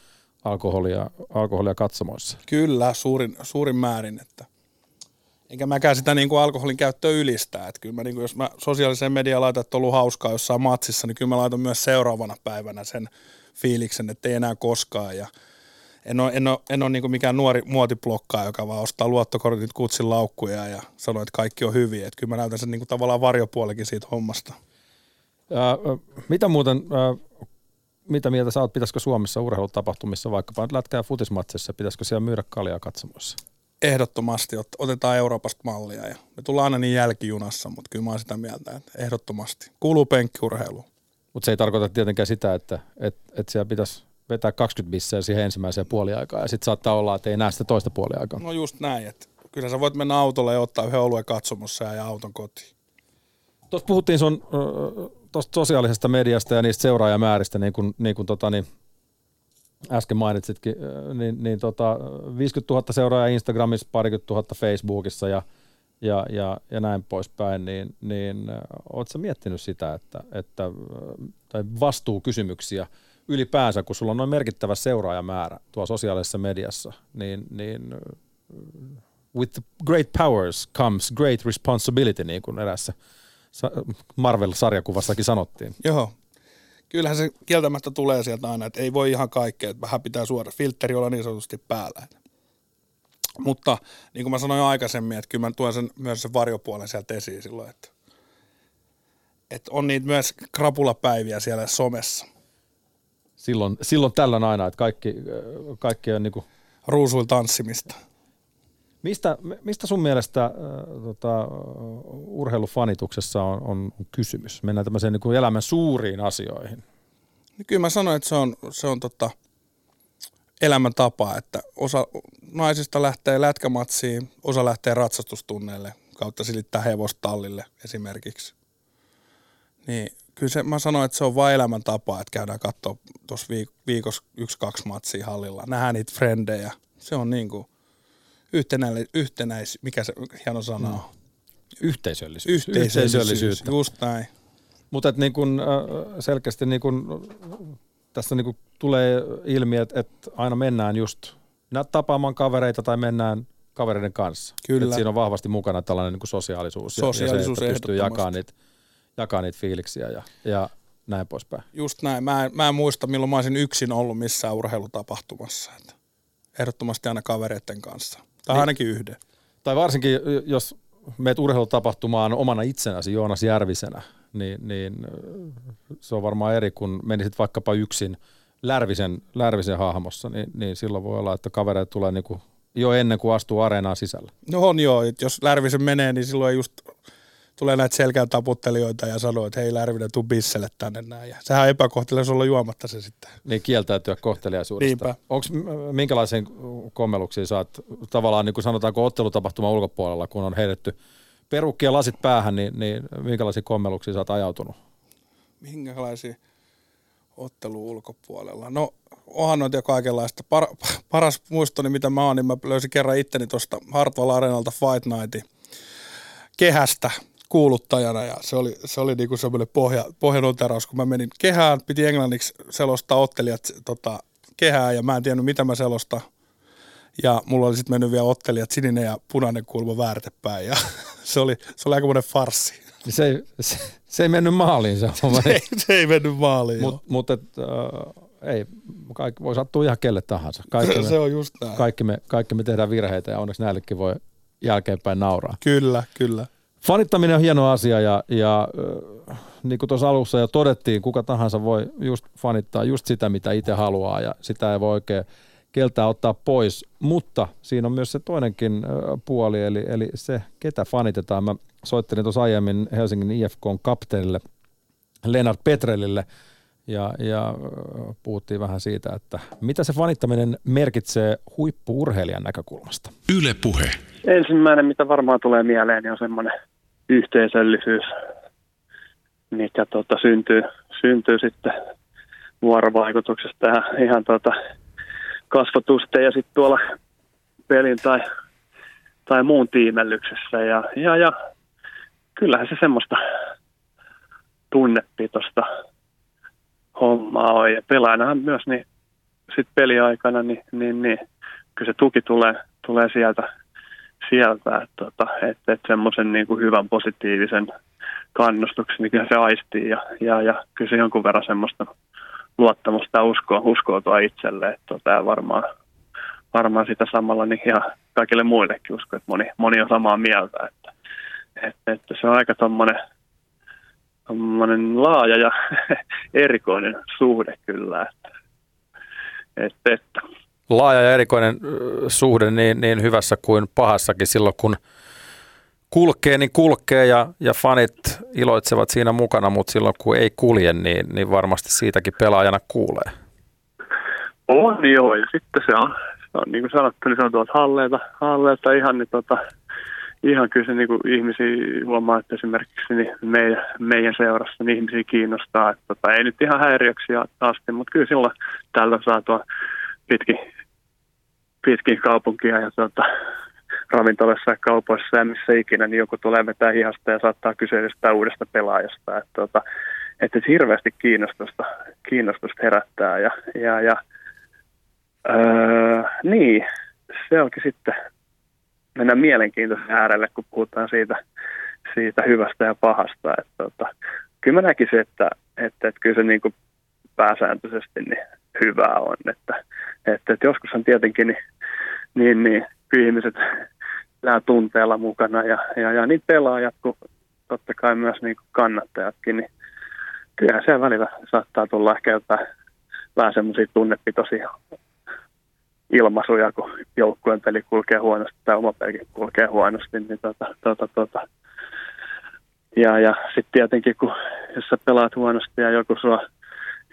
alkoholia, alkoholia katsomoissa. Kyllä, suurin, suurin määrin, että Enkä mäkään sitä niin kuin alkoholin käyttöä ylistää. Että kyllä mä, niin kuin, jos mä sosiaaliseen mediaan laitan, että on ollut hauskaa jossain matsissa, niin kyllä mä laitan myös seuraavana päivänä sen fiiliksen, että ei enää koskaan. Ja en ole, en ole, en ole niin kuin mikään nuori muotiblokkaa, joka vaan ostaa luottokortit kutsin laukkuja ja sanoo, että kaikki on hyviä. Että kyllä mä näytän sen niin kuin tavallaan varjopuolekin siitä hommasta. Ää, mitä muuten, ää, mitä mieltä sä oot, pitäisikö Suomessa urheilutapahtumissa, vaikkapa nyt lätkää futismatsissa, pitäisikö siellä myydä kaljaa katsomoissa? Ehdottomasti otetaan Euroopasta mallia ja me tullaan aina niin jälkijunassa, mutta kyllä mä oon sitä mieltä, että ehdottomasti. Kuuluu penkkiurheiluun. Mutta se ei tarkoita tietenkään sitä, että et, et siellä pitäisi vetää 20 bissejä siihen ensimmäiseen puoliaikaan ja sitten saattaa olla, että ei näe sitä toista puoliaikaa. No just näin, että kyllä sä voit mennä autolle ja ottaa yhden oluen katsomossa ja auton kotiin. Tuossa puhuttiin sun tuosta sosiaalisesta mediasta ja niistä seuraajamääristä, niin kuin, niin kuin tota, niin äsken mainitsitkin, niin, niin tota, 50 000 seuraajaa Instagramissa, parikymmentä tuhatta Facebookissa ja, ja, ja, ja näin poispäin, niin, niin oletko miettinyt sitä, että, että tai vastuukysymyksiä ylipäänsä, kun sulla on noin merkittävä seuraajamäärä tuolla sosiaalisessa mediassa, niin, niin with great powers comes great responsibility, niin kuin erässä Marvel-sarjakuvassakin sanottiin. Joo, kyllähän se kieltämättä tulee sieltä aina, että ei voi ihan kaikkea, että vähän pitää suora filtteri olla niin sanotusti päällä. Mutta niin kuin mä sanoin aikaisemmin, että kyllä mä tuon sen, myös sen varjopuolen sieltä esiin silloin, että, että on niitä myös krapulapäiviä siellä somessa. Silloin, silloin tällöin aina, että kaikki, kaikki on niin kuin Ruusuilla tanssimista. Mistä, mistä sun mielestä äh, tota, urheilufanituksessa on, on kysymys? Mennään tämmöiseen niin kuin elämän suuriin asioihin. Niin kyllä mä sanoin, että se on, se on tota, elämäntapa, että osa naisista lähtee lätkämatsiin, osa lähtee ratsastustunneille kautta silittää hevostallille esimerkiksi. Niin kyllä se, mä sanoin, että se on vain elämäntapa, että käydään katsoa tuossa viik- viikossa yksi-kaksi matsia hallilla. Nähdään niitä frendejä. Se on niin kuin yhtenäis, yhtenäis, mikä se hieno sana on? Yhteisöllisyys. Yhteisöllisyys, just näin. Mutta niin kun, selkeästi niin kun, tässä niin kun tulee ilmi, että, että aina mennään just tapaamaan kavereita tai mennään kavereiden kanssa. Kyllä. Et siinä on vahvasti mukana tällainen niin sosiaalisuus. Sosiaalisuus ja se, että pystyy jakamaan niitä, jakaa niitä fiiliksiä ja, ja näin poispäin. Just näin. Mä en, mä en muista, milloin mä olisin yksin ollut missään urheilutapahtumassa. Että ehdottomasti aina kavereiden kanssa. Tai niin. ainakin yhden. Tai varsinkin, jos meet urheilutapahtumaan omana itsenäsi Joonas Järvisenä, niin, niin se on varmaan eri, kun menisit vaikkapa yksin Lärvisen, Lärvisen hahmossa, niin, niin silloin voi olla, että kavereet tulee niin kuin jo ennen kuin astuu areenaan sisällä. No on joo, että jos Lärvisen menee, niin silloin ei just tulee näitä selkään taputtelijoita ja sanoo, että hei Lärvinen, tuu bisselle tänne näin. Ja sehän epäkohtelee olla juomatta se sitten. Niin kieltäytyä kohteliaisuudesta. Onko minkälaisen kommeluksia saat tavallaan niin kuin sanotaanko ottelutapahtuma ulkopuolella, kun on heitetty perukki ja lasit päähän, niin, niin minkälaisia kommeluksia sä oot ajautunut? Minkälaisia ottelu ulkopuolella? No onhan noita jo kaikenlaista. Par, paras muistoni, mitä mä oon, niin mä löysin kerran itteni tuosta Hartwall Arenalta Fight Nightin kehästä kuuluttajana ja se oli, se oli niinku semmoinen pohja, pohjanoteraus, kun mä menin kehään, piti englanniksi selostaa ottelijat tota, kehää ja mä en tiennyt mitä mä selostan. Ja mulla oli sitten mennyt vielä ottelijat sininen ja punainen kulma väärtepäin ja se oli, se oli aika farssi. Niin se, ei, se, se ei mennyt maaliin se homma. Se, ei, se ei mennyt maaliin. Mutta mut, et, äh, ei, kaikki voi sattua ihan kelle tahansa. Kaikki me, se on just näin. Kaikki me, kaikki me tehdään virheitä ja onneksi näillekin voi jälkeenpäin nauraa. Kyllä, kyllä. Fanittaminen on hieno asia ja, ja niin kuin tuossa alussa jo todettiin, kuka tahansa voi just fanittaa just sitä, mitä itse haluaa ja sitä ei voi oikein keltää ottaa pois, mutta siinä on myös se toinenkin puoli, eli, eli se, ketä fanitetaan. Mä soittelin tuossa aiemmin Helsingin IFKn kapteenille Lennart Petrelille ja, ja puhuttiin vähän siitä, että mitä se fanittaminen merkitsee huippuurheilijan näkökulmasta. Yle puhe. Ensimmäinen, mitä varmaan tulee mieleen, niin on semmoinen yhteisöllisyys, mikä tota, syntyy, syntyy sitten vuorovaikutuksesta ja ihan tota, kasvatusten ja sitten tuolla pelin tai, tai muun tiimellyksessä. Ja, ja, ja kyllähän se semmoista tunnepitosta hommaa on. Ja pelaajanahan myös niin sit peliaikana, niin, niin, niin kyllä se tuki tulee, tulee sieltä, sieltä että, tota, että, että semmoisen niin kuin hyvän positiivisen kannustuksen, mikä se aistii ja, ja, ja kyllä se jonkun verran semmoista luottamusta ja uskoa, tuo itselle, että tota, varmaan, varmaan sitä samalla niin ihan kaikille muillekin usko, että moni, moni on samaa mieltä, että, että, että se on aika tuommoinen laaja ja erikoinen suhde kyllä, että, että, että. Laaja ja erikoinen suhde niin, niin hyvässä kuin pahassakin silloin, kun kulkee, niin kulkee ja, ja fanit iloitsevat siinä mukana, mutta silloin kun ei kulje, niin, niin varmasti siitäkin pelaajana kuulee. On joo, ja sitten se on, se on niin kuin sanottu, niin se on tuolta halleilta, halleilta ihan, niin tota, ihan kyllä se niin kuin ihmisiä huomaa, että esimerkiksi niin meidän, meidän seurassa niin ihmisiä kiinnostaa, että tota, ei nyt ihan häiriöksi asti, mutta kyllä silloin tällä saa tuo pitkin, pitkin kaupunkia ja tota, ravintolassa ja kaupoissa ja missä ikinä, niin joku tulee vetää hihasta ja saattaa jostain uudesta pelaajasta. Että, tota, että hirveästi kiinnostusta, kiinnostusta herättää. Ja, ja, ja öö, niin, se onkin sitten, mennä mielenkiintoisen äärelle, kun puhutaan siitä, siitä hyvästä ja pahasta. Että, tota, kyllä mä näkisin, että, että, että kyllä se niin kuin pääsääntöisesti niin hyvää on. Että, että, että joskushan tietenkin niin, niin, niin ihmiset elää tunteella mukana ja, ja, ja niin pelaajat kuin totta kai myös niin kuin kannattajatkin, niin kyllähän siellä välillä saattaa tulla ehkä jotain vähän semmoisia tunnepitoisia ilmaisuja, kun joukkueen peli kulkee huonosti tai oma peli kulkee huonosti, niin tota, tota, tota. Ja, ja sitten tietenkin, kun jos sä pelaat huonosti ja joku sua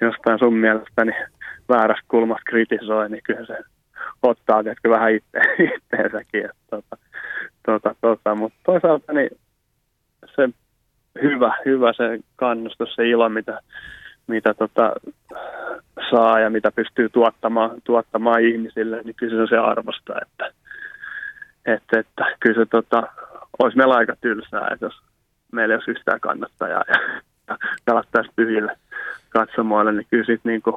jostain sun mielestä niin väärässä kulmassa kritisoi, niin kyllä se ottaa tietysti vähän itse, itteensäkin. Että, tota, tota, tota. Mutta toisaalta niin se hyvä, hyvä se kannustus, se ilo, mitä, mitä tota, saa ja mitä pystyy tuottamaan, tuottamaan ihmisille, niin kyllä se on se arvosta, että, että, että kyllä se tota, olisi meillä aika tylsää, että jos meillä ei olisi yhtään kannattajaa ja, ja pelattaisiin tyhjille katsomoille, niin kyllä sit, niin kuin,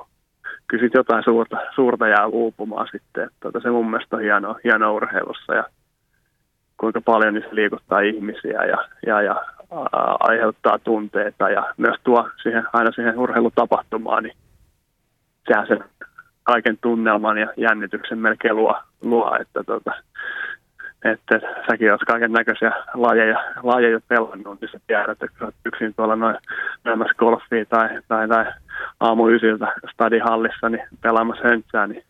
sit jotain suurta, suurta jää uupumaan sitten. Että, tota, se mun mielestä on hienoa, hienoa urheilussa ja kuinka paljon niissä liikuttaa ihmisiä ja, ja, ja ää, aiheuttaa tunteita ja myös tuo siihen, aina siihen urheilutapahtumaan, niin sehän sen kaiken tunnelman ja jännityksen melkein luo, luo että tota, että säkin olet kaiken näköisiä lajeja, lajeja pelannut, niin sä tiedät, että olet yksin tuolla noin myymässä golfia tai, tai, tai aamu ysiltä stadihallissa niin pelaamassa höntsää, niin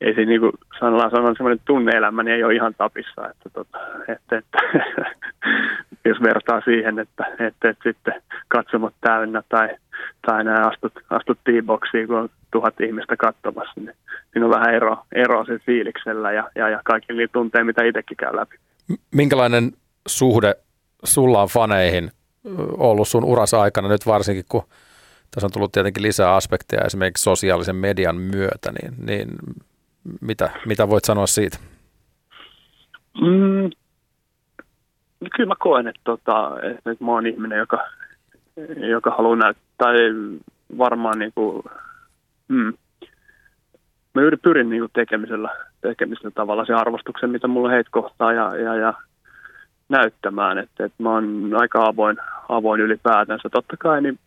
ei se niin kuin sanallaan sanon semmoinen tunneelämä, niin ei ole ihan tapissa, että, tota, että, että jos vertaa siihen, että, että, että sitten katsomot täynnä tai, tai näin astut, astut T-boxiin, kun on tuhat ihmistä katsomassa, niin siinä on vähän ero, ero sen fiiliksellä ja, ja, ja kaikki niitä tunteja, mitä itsekin käy läpi. Minkälainen suhde sulla on faneihin ollut sun urassa aikana nyt varsinkin, kun tässä on tullut tietenkin lisää aspekteja esimerkiksi sosiaalisen median myötä, niin, niin mitä, mitä voit sanoa siitä? Mm, kyllä mä koen, että, tota, että mä oon ihminen, joka, joka haluaa näyttää, tai varmaan niin kuin, mm, mä pyrin niin kuin tekemisellä, tekemisellä tavalla se arvostuksen, mitä mulla heitä kohtaa ja, ja, ja näyttämään, että, että mä oon aika avoin, avoin ylipäätänsä. Totta kai niin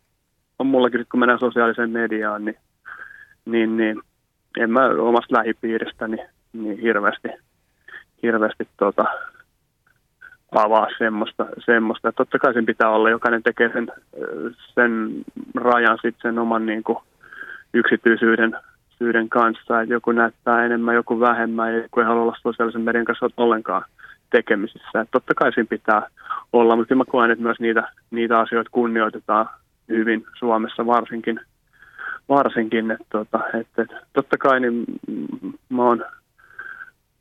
on mullakin, kun mennään sosiaaliseen mediaan, niin, niin, niin en mä omasta lähipiiristäni niin hirveästi, hirveästi tota, avaa semmoista, semmoista. Että totta kai sen pitää olla, jokainen tekee sen, sen rajan sitten sen oman niin kuin, yksityisyyden syyden kanssa, että joku näyttää enemmän, joku vähemmän ja joku ei halua olla sosiaalisen median kanssa ollenkaan tekemisissä. Että totta kai siinä pitää olla, mutta mä koen, että myös niitä, niitä asioita kunnioitetaan hyvin Suomessa varsinkin – varsinkin, että, tota, että, että totta kai niin mä oon,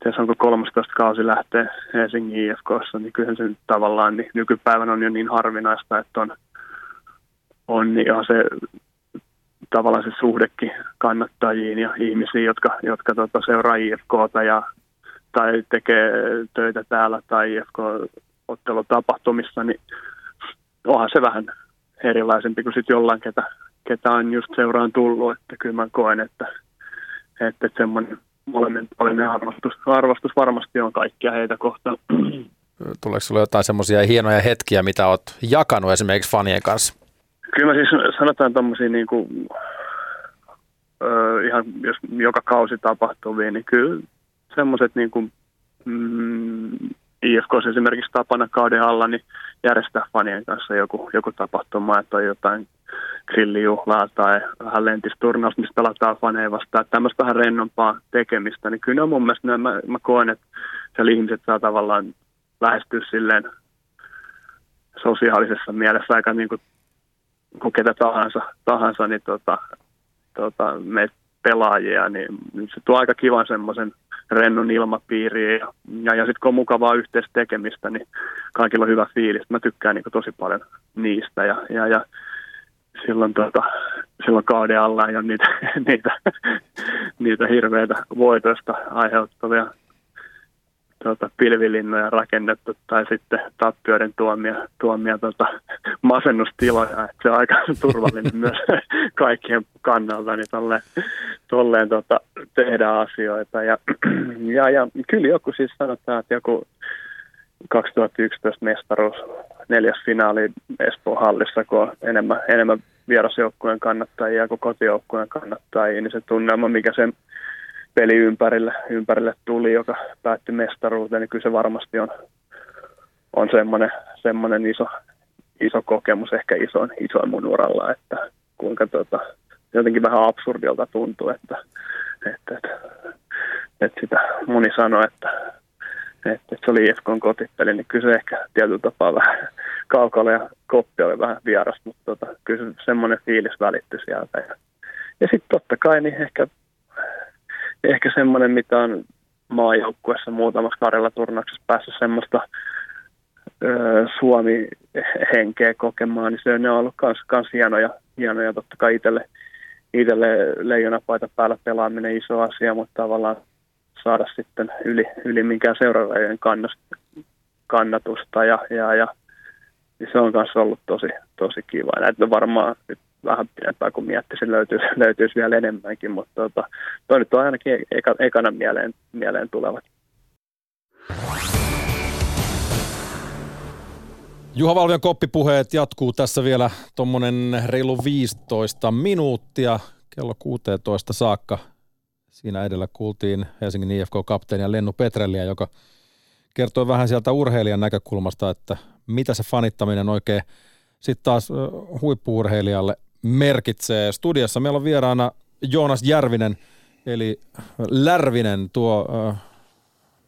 tässä onko 13 kausi lähtee Helsingin IFKssa, niin kyllähän se nyt tavallaan niin nykypäivänä on jo niin harvinaista, että on, on niin se tavallaan se suhdekin kannattajiin ja ihmisiin, jotka, jotka tota, seuraa IFKta ja, tai tekee töitä täällä tai IFK-ottelutapahtumissa, niin onhan se vähän erilaisempi kuin sitten jollain, ketä ketä on just seuraan tullut, että kyllä mä koen, että, että semmoinen molemmin arvostus, arvostus varmasti on kaikkia heitä kohtaan. Tuleeko sinulle jotain semmoisia hienoja hetkiä, mitä olet jakanut esimerkiksi fanien kanssa? Kyllä mä siis sanotaan tuommoisia niin kuin, ö, ihan jos joka kausi tapahtuu, niin kyllä semmoiset niin kuin, mm, IFK esimerkiksi tapana kauden alla, niin järjestää fanien kanssa joku, joku tapahtuma, että on jotain grillijuhlaa tai vähän lentisturnaus, missä pelataan faneja vastaan. Tämmöistä vähän rennompaa tekemistä, niin kyllä mun mielestä, mä, mä koen, että siellä ihmiset saa tavallaan lähestyä silleen sosiaalisessa mielessä aika niin kuin, kuin ketä tahansa, tahansa niin tota, tota, me pelaajia, niin se tuo aika kivan semmoisen rennon ilmapiiriin ja, ja, ja sitten kun on mukavaa yhteistä tekemistä, niin kaikilla on hyvä fiilis. Mä tykkään niin tosi paljon niistä ja, ja, ja silloin, tota, silloin kauden alla ei ole niitä, niitä, niitä hirveitä voitoista aiheuttavia tota, pilvilinnoja rakennettu tai sitten tappioiden tuomia, tuomia tota, masennustiloja. että se on aika turvallinen myös kaikkien kannalta, niin tolleen, tolleen tota, tehdään asioita. Ja, ja, ja kyllä joku siis sanotaan, että joku 2011 mestaruus, neljäs finaali Espoon hallissa, kun on enemmän, enemmän vierasjoukkueen kannattajia kuin kotijoukkueen kannattajia, niin se tunnelma, mikä sen peli ympärille, ympärille tuli, joka päätti mestaruuteen, niin kyllä se varmasti on, on semmoinen, semmoinen iso, iso kokemus, ehkä isoin, isoin mun uralla, että kuinka tota, jotenkin vähän absurdilta tuntuu, että, että, että, että sitä moni sanoi, että, että, se oli IFKn kotipeli, niin kyllä se ehkä tietyllä tapaa vähän kaukalla ja koppi oli vähän vieras, mutta tota, kyllä se semmoinen fiilis välittyi sieltä. Ja, ja sitten totta kai niin ehkä, ehkä semmoinen, mitä on maajoukkuessa muutamassa karjalla turnauksessa päässyt semmoista Suomi-henkeä kokemaan, niin se on ollut kans, kans hienoja, hienoja totta kai itselle, itselle leijonapaita päällä pelaaminen iso asia, mutta tavallaan saada sitten yli, yli minkään seuraajien kannatusta ja, ja, ja niin se on myös ollut tosi, tosi kiva. Näitä varmaan nyt vähän pidempään kuin miettisin, löytyisi, löytyisi vielä enemmänkin, mutta tota, toi nyt on ainakin eka, ekana mieleen, mieleen tulevat. Juha Valvion koppipuheet jatkuu tässä vielä tuommoinen reilu 15 minuuttia kello 16 saakka. Siinä edellä kuultiin Helsingin IFK-kapteenia Lennu Petrelliä, joka kertoi vähän sieltä urheilijan näkökulmasta, että mitä se fanittaminen oikein sitten taas huippuurheilijalle merkitsee. Studiossa meillä on vieraana Joonas Järvinen, eli Lärvinen, tuo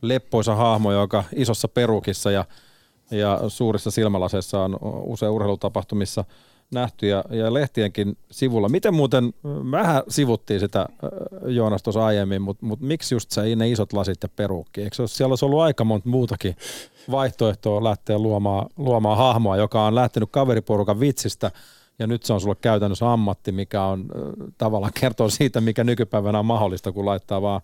leppoisa hahmo, joka isossa perukissa ja, ja suurissa silmälaseissa on usein urheilutapahtumissa nähty ja, ja lehtienkin sivulla. Miten muuten, vähän sivuttiin sitä Joonas tuossa aiemmin, mutta mut miksi just se, ne isot lasit ja perukki? Eikö se siellä olisi ollut aika monta muutakin vaihtoehtoa lähteä luomaan, luomaan hahmoa, joka on lähtenyt kaveriporukan vitsistä ja nyt se on sulle käytännössä ammatti, mikä on tavallaan kertoo siitä, mikä nykypäivänä on mahdollista, kun laittaa vaan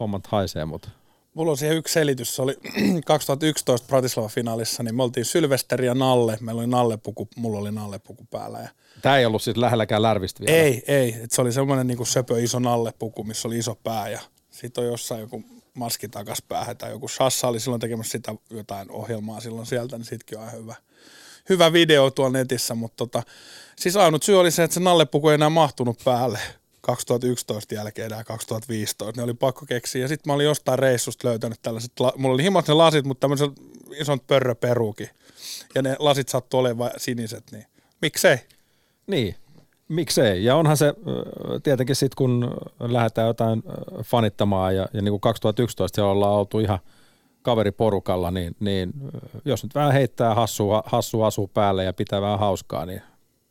hommat haisee, mutta Mulla on siihen yksi selitys. Se oli 2011 Bratislava-finaalissa, niin me oltiin Sylvesteri ja Nalle. Meillä oli Nallepuku, mulla oli Nallepuku päällä. Ja Tämä ei ollut siis lähelläkään lärvistä vielä. ei, ei. Et se oli semmoinen niin söpö iso Nallepuku, missä oli iso pää ja sitten on jossain joku maski takas päähän tai joku Sassa oli silloin tekemässä sitä jotain ohjelmaa silloin sieltä, niin sitkin on hyvä, hyvä video tuolla netissä, mutta tota, siis ainut syy oli se, että se nallepuku ei enää mahtunut päälle 2011 jälkeen enää 2015. Ne oli pakko keksiä. Ja sitten mä olin jostain reissusta löytänyt tällaiset, mulla oli himat ne lasit, mutta tämmöiset ison pörröperuukin. Ja ne lasit sattui olemaan siniset, niin miksei? Niin, miksei. Ja onhan se tietenkin sitten, kun lähdetään jotain fanittamaan ja, ja niin kuin 2011 siellä ollaan oltu ihan kaveriporukalla, niin, niin jos nyt vähän heittää hassu, hassu asuu päälle ja pitää vähän hauskaa, niin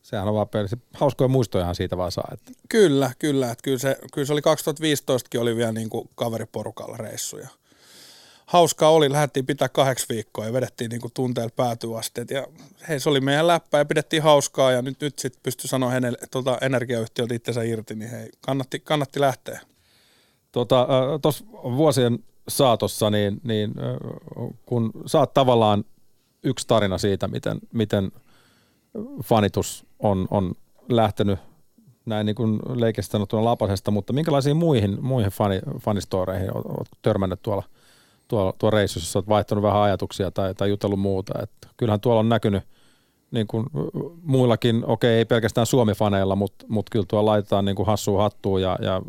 sehän on vaan pelissä. Hauskoja muistojahan siitä vaan saa. Että. Kyllä, kyllä. Että kyllä, se, kyllä se oli 2015 oli vielä niin kuin kaveriporukalla reissuja. Hauskaa oli, lähdettiin pitää kahdeksan viikkoa ja vedettiin niin kuin tunteella päätyasteet. Ja hei, se oli meidän läppä ja pidettiin hauskaa ja nyt, nyt sitten pystyi sanoa hänelle tuota energiayhtiöltä itsensä irti, niin hei, kannatti, kannatti lähteä. Tuota, Tuossa vuosien saatossa, niin, niin kun saat tavallaan yksi tarina siitä, miten, miten – fanitus on, on lähtenyt näin niin kuin sanottuna lapasesta, mutta minkälaisiin muihin, muihin fani, fanistoreihin olet törmännyt tuolla, tuolla, tuolla reissussa, olet vaihtanut vähän ajatuksia tai, tai jutellut muuta. Että kyllähän tuolla on näkynyt niin kuin muillakin, okei ei pelkästään Suomi-faneilla, mutta, mutta kyllä tuolla laitetaan niin kuin hassua hattuun ja, ja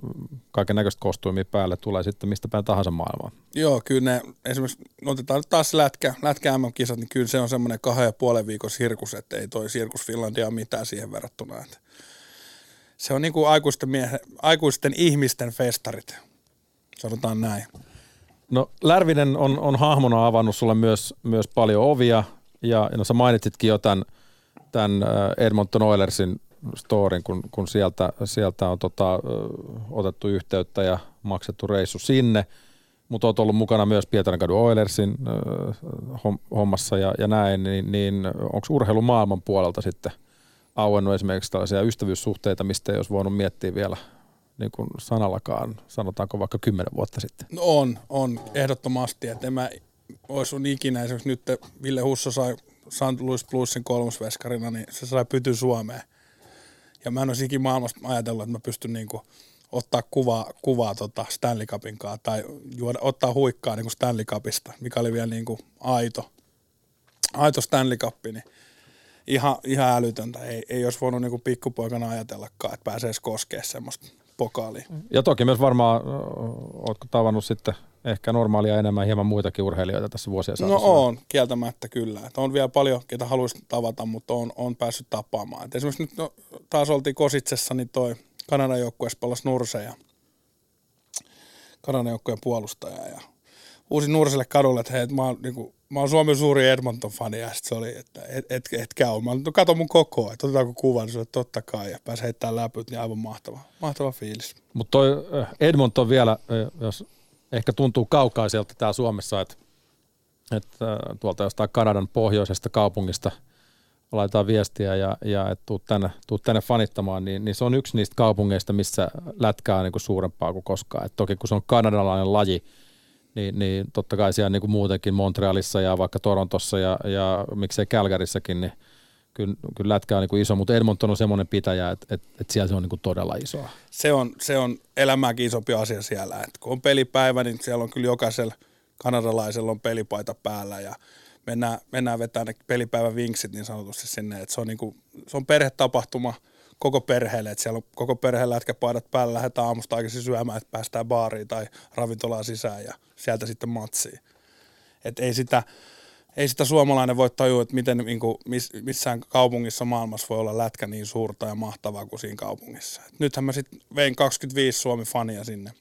kaiken näköistä kostuimia päälle tulee sitten mistä päin tahansa maailmaa. Joo, kyllä ne, esimerkiksi otetaan nyt taas lätkä, lätkä MM-kisat, niin kyllä se on semmoinen kahden ja puolen viikon sirkus, että ei toi Sirkus Finlandia mitään siihen verrattuna. Että se on niin kuin aikuisten, miehe, aikuisten ihmisten festarit, sanotaan näin. No Lärvinen on, on hahmona avannut sulle myös, myös paljon ovia, ja no sä mainitsitkin jo tämän, tämän Edmonton Oilersin storin, kun, kun sieltä, sieltä on tota, otettu yhteyttä ja maksettu reissu sinne. Mutta olet ollut mukana myös Pietarinkadun Oilersin hommassa ja, ja näin, niin, niin onko urheilun maailman puolelta sitten auennut esimerkiksi tällaisia ystävyyssuhteita, mistä ei olisi voinut miettiä vielä niin kuin sanallakaan, sanotaanko vaikka kymmenen vuotta sitten? No on, on ehdottomasti, että en mä olisi ikinä esimerkiksi nyt Ville Husso sai St. Louis Bluesin kolmosveskarina, niin se sai pyty Suomeen. Ja mä en olisi ikinä maailmassa ajatellut, että mä pystyn niinku ottaa kuvaa, kuvaa tota Stanley Cupin kanssa tai juoda, ottaa huikkaa niinku Stanley Cupista, mikä oli vielä niinku aito, aito Stanley Cup, niin ihan, ihan älytöntä. Ei, ei olisi voinut niinku pikkupoikana ajatellakaan, että pääsee edes koskea semmoista pokaaliin. Ja toki myös varmaan, ootko tavannut sitten ehkä normaalia enemmän hieman muitakin urheilijoita tässä vuosien No saatossa? on, kieltämättä kyllä. Et on vielä paljon, ketä haluaisi tavata, mutta on, on päässyt tapaamaan. Et esimerkiksi nyt no, taas oltiin Kositsessa, niin toi Kanadan joukkueessa palasi Nurse ja Kanadan joukkueen puolustaja. Ja uusi Nurselle kadulle, että hei, et mä, oon, niinku, mä oon Suomen suuri Edmonton-fani. Ja sit se oli, että et, et, et käy. Mä olin, no kato mun koko, että otetaanko kuvan. Se oli, totta kai. Ja pääsi heittämään läpyt, niin aivan mahtava, mahtava fiilis. Mutta toi Edmonton vielä, jos ehkä tuntuu kaukaiselta täällä Suomessa, että että ö, tuolta jostain Kanadan pohjoisesta kaupungista laitetaan viestiä ja, ja että tuut tänne, tuut tänne fanittamaan, niin, niin se on yksi niistä kaupungeista, missä lätkää on niin kuin suurempaa kuin koskaan. Et toki kun se on kanadalainen laji, niin, niin totta kai siellä niin kuin muutenkin Montrealissa ja vaikka Torontossa ja, ja miksei Calgarissakin, niin kyllä, kyllä lätkä on niin kuin iso, mutta Edmonton on semmoinen pitäjä, että, että, että siellä se on niin kuin todella isoa. se on, se on elämääkin isompi asia siellä. Et kun on pelipäivä, niin siellä on kyllä jokaisella kanadalaisella on pelipaita päällä ja mennään, mennään vetämään ne pelipäivän vinksit niin sanotusti sinne. Et se, on niinku, se on perhetapahtuma koko perheelle, että siellä on koko perheen lätkäpaidat päällä, lähdetään aamusta aikaisin syömään, että päästään baariin tai ravintolaan sisään ja sieltä sitten matsiin. Et ei sitä, ei sitä suomalainen voi tajua, että miten niin kuin, miss, missään kaupungissa maailmassa voi olla lätkä niin suurta ja mahtavaa kuin siinä kaupungissa. Et nythän mä sitten vein 25 Suomi-fania sinne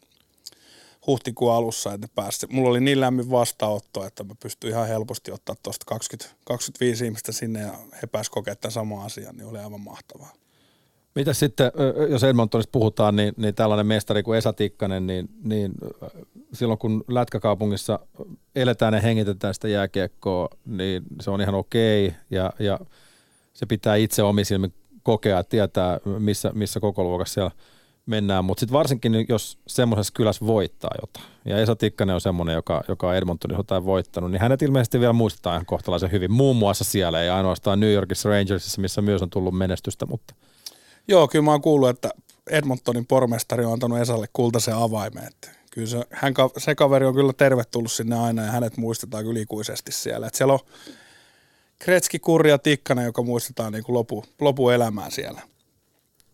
huhtikuun alussa, että ne pääsi. Mulla oli niin lämmin vastaanotto, että mä pystyin ihan helposti ottaa tuosta 20, 25 ihmistä sinne ja he pääsivät kokemaan tämän saman asian, niin oli aivan mahtavaa. Mitä sitten, jos Edmontonista puhutaan, niin, niin tällainen mestari kuin Esa Tikkanen, niin, niin silloin kun Lätkäkaupungissa eletään ja hengitetään sitä jääkiekkoa, niin se on ihan okei ja, ja se pitää itse omisilmin kokea ja tietää, missä, missä koko luokassa siellä mennään, mutta sitten varsinkin jos semmoisessa kylässä voittaa jotain, ja Esa Tikkanen on semmoinen, joka, joka on Edmontonissa jotain voittanut, niin hänet ilmeisesti vielä muistetaan ihan kohtalaisen hyvin, muun muassa siellä, ei ainoastaan New Yorkissa Rangersissa, missä myös on tullut menestystä, mutta Joo, kyllä mä oon kuullut, että Edmontonin pormestari on antanut Esalle kultaisen avaimen. Että kyllä se, hän, se kaveri on kyllä tervetullut sinne aina ja hänet muistetaan kyllä ikuisesti siellä. Että siellä on Kretski, Kurri ja Tikkanen, joka muistetaan niin kuin lopu, lopuelämää siellä.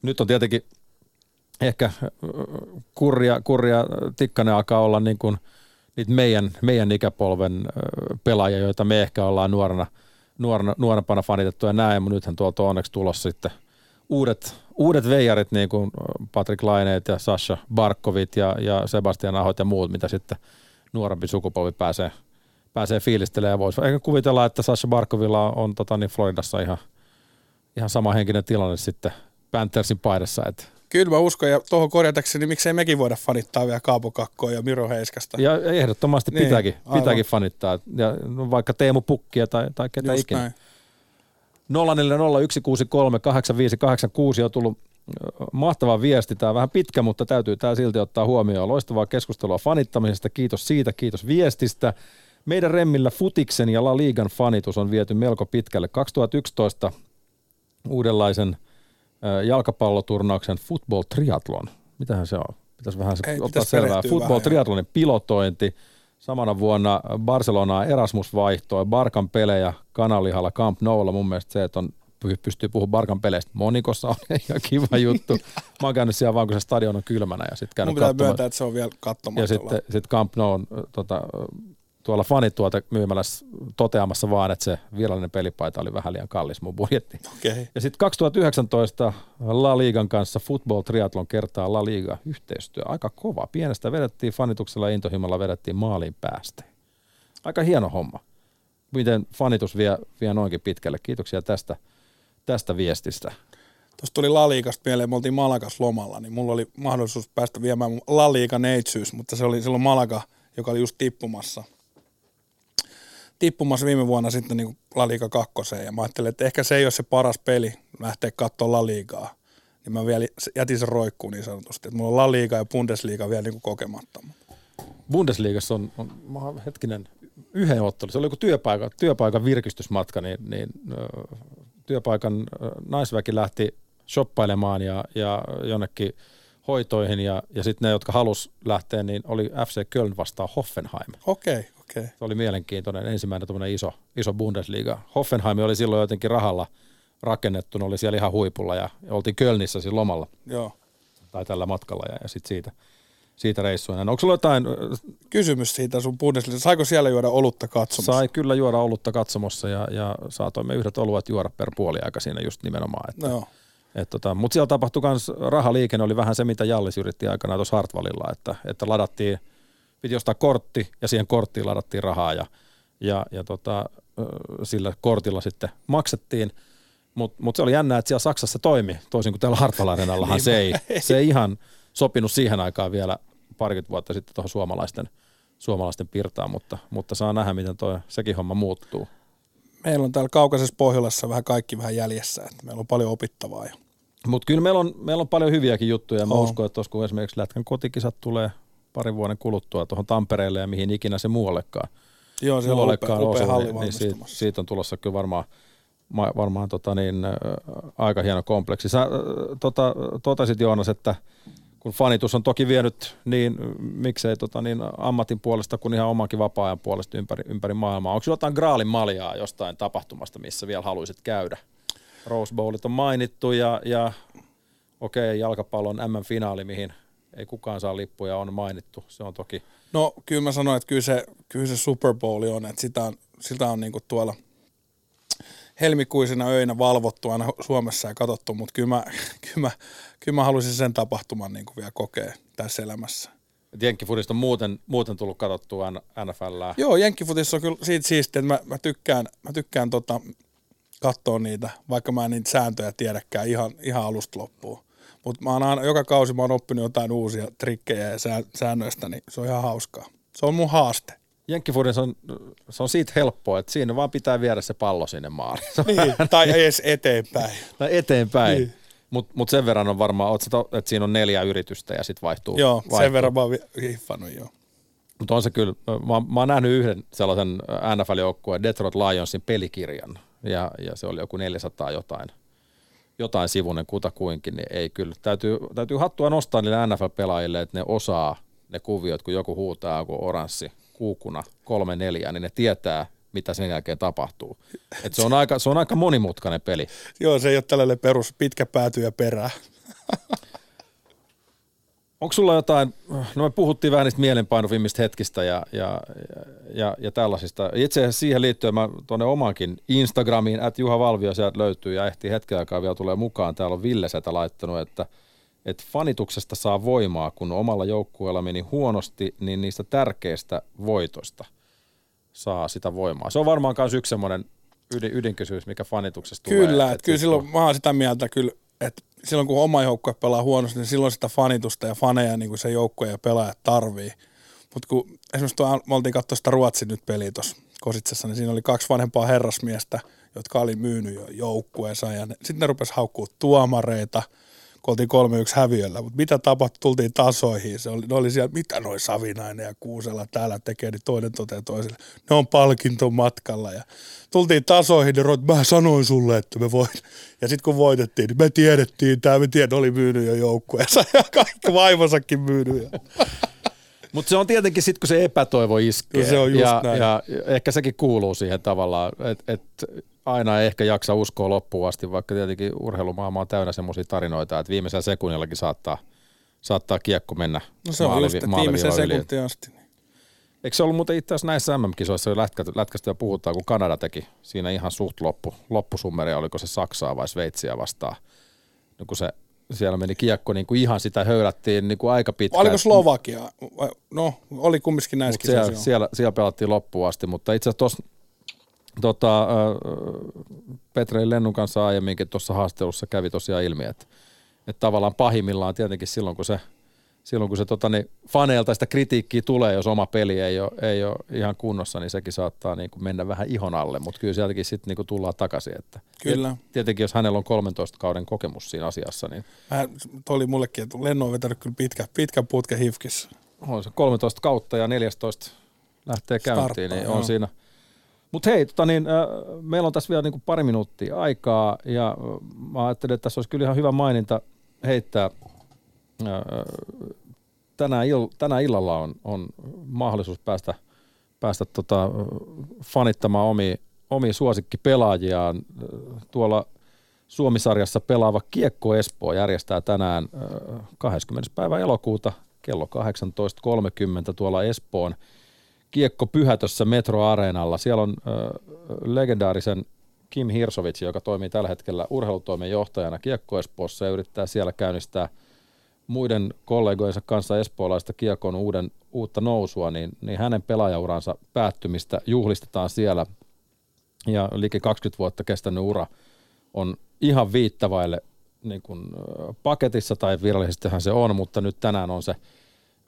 nyt on tietenkin ehkä äh, kurja, kurja Tikkanen alkaa olla niin kuin niitä meidän, meidän ikäpolven äh, pelaajia, joita me ehkä ollaan nuorena, nuorena, nuorempana fanitettu ja näin, mutta nythän tuolta on onneksi tulossa sitten uudet, uudet veijarit, niin kuin Patrick Laineet ja Sasha Barkovit ja, ja Sebastian Ahot ja muut, mitä sitten nuorempi sukupolvi pääsee, pääsee fiilistelemään. Ja voisi ehkä kuvitella, että Sasha Barkovilla on, tota, niin Floridassa ihan, ihan sama henkinen tilanne sitten Panthersin paidassa, että Kyllä mä uskon, ja tuohon korjatakseni, niin miksei mekin voida fanittaa vielä Kaapo Kakkoa ja Miro Heiskasta. Ja ehdottomasti Niin, pitääkin, aivan. pitääkin fanittaa. Ja no vaikka Teemu Pukkia tai, tai ketä Just ikinä. näin. 0401638586 on tullut mahtava viesti. Tämä on vähän pitkä, mutta täytyy tämä silti ottaa huomioon. Loistavaa keskustelua fanittamisesta. Kiitos siitä, kiitos viestistä. Meidän remmillä Futiksen ja La Ligan fanitus on viety melko pitkälle. 2011 uudenlaisen jalkapalloturnauksen football triathlon. Mitähän se on? Pitäisi vähän se Ei, ottaa selvää. Football vähän, triathlonin pilotointi. Samana vuonna Barcelonaa Erasmus vaihtoi, Barkan pelejä kanalihalla Camp Noulla. Mun mielestä se, että on py- pystyy puhumaan Barkan peleistä Monikossa on ihan kiva juttu. Mä oon käynyt siellä vaan, kun se stadion on kylmänä ja sitten Mun käynyt pitää katsomaan. myöntää, että se on vielä katsomatta. Ja sitten sit Camp Nou on tota, tuolla fanituote myymälässä toteamassa vaan, että se virallinen pelipaita oli vähän liian kallis mun budjettiin. Okei. Ja sitten 2019 La Ligan kanssa Football Triathlon kertaa La Liga yhteistyö. Aika kova. Pienestä vedettiin fanituksella ja intohimolla vedettiin maaliin päästä. Aika hieno homma. Miten fanitus vie, vie noinkin pitkälle. Kiitoksia tästä, tästä viestistä. Tuosta tuli La Liigasta mieleen, me oltiin Malagas lomalla, niin mulla oli mahdollisuus päästä viemään mun La Liiga neitsyys, mutta se oli silloin Malaga, joka oli just tippumassa. Tippumassa viime vuonna sitten niin La Liga kakkoseen ja mä ajattelin, että ehkä se ei ole se paras peli lähteä katsoa La Ligaa. Niin mä vielä jätin sen roikkuun niin sanotusti, että mulla on La Liga ja Bundesliga vielä niin kuin kokematta. Bundesliigassa on, on hetkinen yhden ottelu. Se oli joku työpaikan, työpaikan virkistysmatka, niin, niin työpaikan naisväki lähti shoppailemaan ja, ja jonnekin hoitoihin ja, ja sitten ne, jotka halus lähteä, niin oli FC Köln vastaan Hoffenheim. Okei, okei. Se oli mielenkiintoinen ensimmäinen iso, iso Bundesliga. Hoffenheim oli silloin jotenkin rahalla rakennettu, ne oli siellä ihan huipulla ja oltiin Kölnissä siinä lomalla. Joo. tai tällä matkalla ja, ja sitten siitä, siitä reissuina. Onko sulla jotain, Kysymys siitä sun Bundesliga. Saiko siellä juoda olutta katsomassa? sai kyllä juoda olutta katsomossa ja, ja saatoimme yhdet oluet juoda per puoli aika siinä just nimenomaan. Että, No, et tota, Mutta siellä tapahtui myös rahaliikenne, oli vähän se, mitä Jallis yritti aikanaan tuossa Hartwallilla, että, että ladattiin, piti ostaa kortti ja siihen korttiin ladattiin rahaa ja, ja, ja tota, sillä kortilla sitten maksettiin. Mutta mut se oli jännä, että siellä Saksassa toimi, toisin kuin täällä Hartwall Areenallahan se ei, se ei ihan sopinut siihen aikaan vielä parikymmentä vuotta sitten tuohon suomalaisten, suomalaisten pirtaan, mutta, mutta saa nähdä, miten toi, sekin homma muuttuu. meillä on täällä kaukaisessa Pohjolassa vähän kaikki vähän jäljessä, että meillä on paljon opittavaa. Mutta kyllä meillä on, meillä on paljon hyviäkin juttuja. Mä On. uskon, että tuossa kun esimerkiksi Lätkän kotikisat tulee parin vuoden kuluttua tuohon Tampereelle ja mihin ikinä se muuallekaan, joo, siellä on upea, upea halli niin, siitä, siitä, on tulossa kyllä varmaan, ma- varmaan tota niin, ä, aika hieno kompleksi. Sä ä, tota, totesit Joonas, että kun fanitus on toki vienyt niin miksei tota niin ammatin puolesta kuin ihan omankin vapaa-ajan puolesta ympäri, ympäri maailmaa. Onko sinulla jotain graalin maljaa jostain tapahtumasta, missä vielä haluaisit käydä? Rose Bowlit on mainittu ja, ja okei, okay, jalkapallon M-finaali, mihin ei kukaan saa lippuja, on mainittu. Se on toki, No kyllä mä sanoin, että kyllä se, kyllä se Super Bowl on, että sitä on, sitä on niinku tuolla helmikuisina öinä valvottu aina Suomessa ja katsottu, mutta kyllä mä, kyllä mä, kyllä mä haluaisin sen tapahtuman niinku vielä kokea tässä elämässä. Jenkkifudista on muuten, muuten tullut katsottua NFLää. Joo, Jenkkifutissa on kyllä siitä siistiä, että mä, mä tykkään, mä tykkään tota, katsoa niitä, vaikka mä en niitä sääntöjä tiedäkään ihan, ihan alusta loppuun. Mutta mä oon aina, joka kausi mä oon oppinut jotain uusia trikkejä ja sää, säännöistä, niin se on ihan hauskaa. Se on mun haaste. Jenkkifudissa on, se on siitä helppoa, että siinä vaan pitää viedä se pallo sinne. Se on Niin, tai edes eteenpäin. Tai eteenpäin. Niin. Mutta mut sen verran on varmaan, että siinä on neljä yritystä ja sitten vaihtuu. Joo, vaihtuu. sen verran mä oon hiffannut joo. Mutta on se kyllä, mä, mä oon nähnyt yhden sellaisen NFL-joukkueen Detroit Lionsin pelikirjan ja, ja se oli joku 400 jotain, jotain sivunen kutakuinkin, niin ei kyllä. Täytyy, täytyy hattua nostaa niille NFL-pelaajille, että ne osaa ne kuviot, kun joku huutaa joku oranssi kuukuna kolme neljä, niin ne tietää, mitä sen jälkeen tapahtuu. Et se, on aika, se on aika monimutkainen peli. Joo, se ei ole tällainen perus pitkä pääty ja perää. Onko sulla jotain, no me puhuttiin vähän niistä mielenpainuvimmista hetkistä ja, ja, ja, ja tällaisista. Itse asiassa siihen liittyen mä tuonne omankin Instagramiin, että Juha Valvio sieltä löytyy ja ehtii hetken aikaa vielä tulee mukaan. Täällä on Ville Setä laittanut, että, että fanituksesta saa voimaa, kun omalla joukkueella meni huonosti, niin niistä tärkeistä voitosta saa sitä voimaa. Se on varmaan myös yksi semmoinen ydin, ydinkysymys, mikä fanituksesta tulee. Kyllä, että kyllä silloin mä oon sitä mieltä kyllä, että silloin kun oma joukkue pelaa huonosti, niin silloin sitä fanitusta ja faneja niin kuin se joukkue ja pelaajat tarvii. Mutta kun esimerkiksi tuo, me oltiin katsoa sitä Ruotsin nyt peliä tuossa Kositsessa, niin siinä oli kaksi vanhempaa herrasmiestä, jotka oli myynyt jo joukkueensa ja sitten ne rupesi haukkuu tuomareita, kun oltiin 3-1 häviöllä. Mutta mitä tapahtui, tultiin tasoihin. Se oli, ne oli siellä, mitä noi Savinainen ja Kuusella täällä tekee, niin toinen toteaa toiselle. Ne on palkintomatkalla ja tultiin tasoihin, niin roit, mä sanoin sulle, että me voit. Ja sitten kun voitettiin, niin me tiedettiin, tämä me tiedän, oli myynyt jo joukkueensa ja kaikki vaimonsakin myynyt. Mutta se on tietenkin sitten, kun se epätoivo iskee. Se on just ja, näin. ja ehkä sekin kuuluu siihen tavallaan, että et aina ei ehkä jaksa uskoa loppuun asti, vaikka tietenkin urheilumaailma on täynnä semmoisia tarinoita, että viimeisellä sekunnillakin saattaa, saattaa kiekko mennä No se on just, että yli. sekuntiin asti. niin. Eikö se ollut muuten itse asiassa näissä MM-kisoissa, jo lätkä, lätkästä jo puhutaan, kun Kanada teki siinä ihan suht loppu, loppusummeria, oliko se Saksaa vai Sveitsiä vastaan, no kun se siellä meni kiekko niin kuin ihan sitä höylättiin niin kuin aika pitkään. Oliko Slovakia? No, oli kumminkin näissä Mut siellä, siellä, siellä pelattiin loppuun asti, mutta itse asiassa tuossa tota, Petrei Lennun kanssa aiemminkin tuossa haastelussa kävi tosiaan ilmi, että, että tavallaan pahimmillaan tietenkin silloin, kun se, silloin, kun se tota, niin faneilta sitä kritiikkiä tulee, jos oma peli ei ole, ei ole ihan kunnossa, niin sekin saattaa niin kuin mennä vähän ihon alle, mutta kyllä sieltäkin sitten niin kuin tullaan takaisin. Että, Kyllä. Et, tietenkin jos hänellä on 13 kauden kokemus siinä asiassa, niin Mä, toi oli mullekin, että Lenno on vetänyt kyllä pitkä, pitkän putken hifkissä. on se 13 kautta ja 14 lähtee käyntiin, Starttaa, niin joo. on siinä. Mutta hei, tota niin, äh, meillä on tässä vielä niinku pari minuuttia aikaa ja äh, mä ajattelin, että tässä olisi kyllä ihan hyvä maininta heittää. Äh, tänään, ill- tänään illalla on, on mahdollisuus päästä, päästä tota, äh, fanittamaan omia, omia suosikkipelaajiaan. Äh, Tuolla Suomisarjassa pelaava Kiekko Espoo järjestää tänään 20. päivä elokuuta kello 18.30 tuolla Espoon Kiekko Pyhätössä Metro Areenalla. Siellä on legendaarisen Kim Hirsovits, joka toimii tällä hetkellä urheilutoimen johtajana Kiekko Espoossa ja yrittää siellä käynnistää muiden kollegojensa kanssa espoolaista kiekon uuden, uutta nousua, niin, niin hänen pelaajauransa päättymistä juhlistetaan siellä. Ja liike 20 vuotta kestänyt ura on ihan viittavaille niin kuin paketissa, tai virallisestihan se on, mutta nyt tänään on se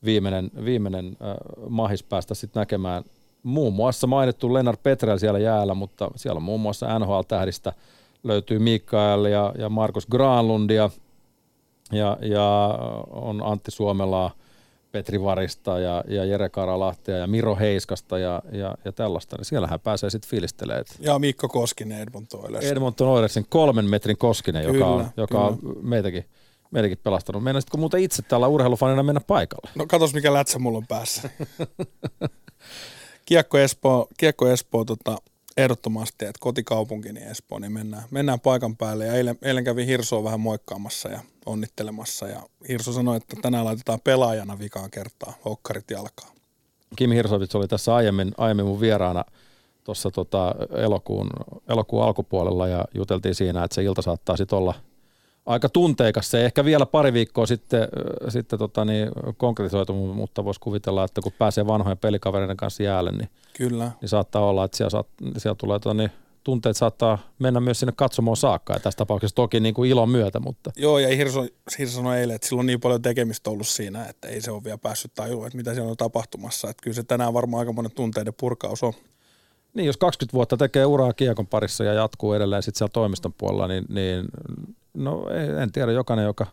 viimeinen, viimeinen äh, mahis päästä sitten näkemään muun muassa mainittu Lennart Petrel siellä jäällä, mutta siellä on muun muassa NHL-tähdistä löytyy Mikael ja, ja Markus Granlundia ja, ja on Antti Suomelaa, Petri Varista ja, ja Jere Karalahtia ja Miro Heiskasta ja, ja, ja tällaista, niin siellähän pääsee sitten fiilistelemään. Ja Mikko Koskinen Edmonton Oilers. Edmonton Oilersin kolmen metrin Koskinen, kyllä, joka, on, joka on meitäkin, meitäkin pelastanut. Meinaisitko muuten itse täällä urheilufanina mennä paikalle? No katos mikä lätsä mulla on päässä. Kiekko Espoo, Kiekko Espoo tota, ehdottomasti, että kotikaupunkini Espoo, niin mennään, mennään paikan päälle. Ja eilen, eilen kävin Hirsoa vähän moikkaamassa ja onnittelemassa. Ja Hirso sanoi, että tänään laitetaan pelaajana vikaan kertaa, hokkarit jalkaa. Kimi Hirsovits oli tässä aiemmin, aiemmin mun vieraana tuossa tota elokuun, elokuun alkupuolella ja juteltiin siinä, että se ilta saattaa sitten olla – aika tunteikas. Se ehkä vielä pari viikkoa sitten, sitten tota niin, konkretisoitu, mutta voisi kuvitella, että kun pääsee vanhojen pelikavereiden kanssa jäälle, niin, Kyllä. niin saattaa olla, että siellä, saat, siellä tulee tota niin, tunteet saattaa mennä myös sinne katsomoon saakka, ja tässä tapauksessa toki niin kuin ilon myötä. Mutta. Joo, ja Hirso, Hirso sanoi eilen, että sillä on niin paljon tekemistä ollut siinä, että ei se ole vielä päässyt tajua, että mitä siellä on tapahtumassa. Että kyllä se tänään varmaan aika monen tunteiden purkaus on. Niin, jos 20 vuotta tekee uraa kiekon parissa ja jatkuu edelleen sitten siellä toimiston puolella, niin, niin no en tiedä, jokainen, joka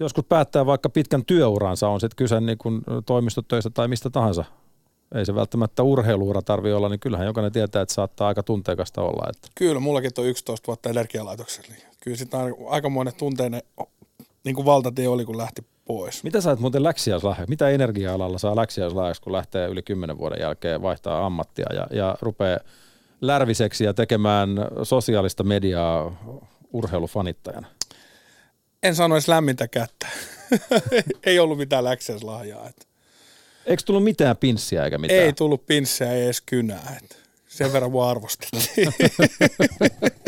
joskus päättää vaikka pitkän työuransa, on sitten kyse niin kuin toimistotöistä tai mistä tahansa. Ei se välttämättä urheiluura tarvi olla, niin kyllähän jokainen tietää, että saattaa aika tunteikasta olla. Että. Kyllä, mullakin on 11 vuotta energialaitoksella. Niin kyllä sitten aikamoinen tunteinen niin kuin valtatie oli, kun lähti pois. Mitä sä et muuten läksiäislahja? Mitä energia-alalla saa läksiäislahjaksi, kun lähtee yli 10 vuoden jälkeen vaihtaa ammattia ja, ja rupeaa lärviseksi ja tekemään sosiaalista mediaa urheilufanittajana? En sano edes lämmintä kättä. ei ollut mitään läksiäislahjaa. Että. Eikö tullut mitään pinssiä eikä mitään? Ei tullut pinssiä, ei edes kynää. Että sen verran vaan arvostettiin.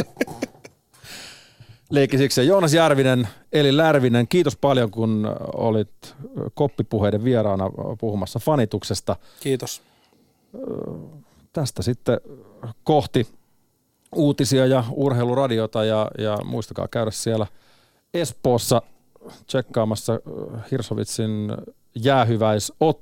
Leikkisiksi Joonas Järvinen, eli Lärvinen, kiitos paljon kun olit koppipuheiden vieraana puhumassa fanituksesta. Kiitos. Tästä sitten kohti uutisia ja urheiluradiota ja, ja muistakaa käydä siellä Espoossa tsekkaamassa Hirsovitsin jäähyväisottelua.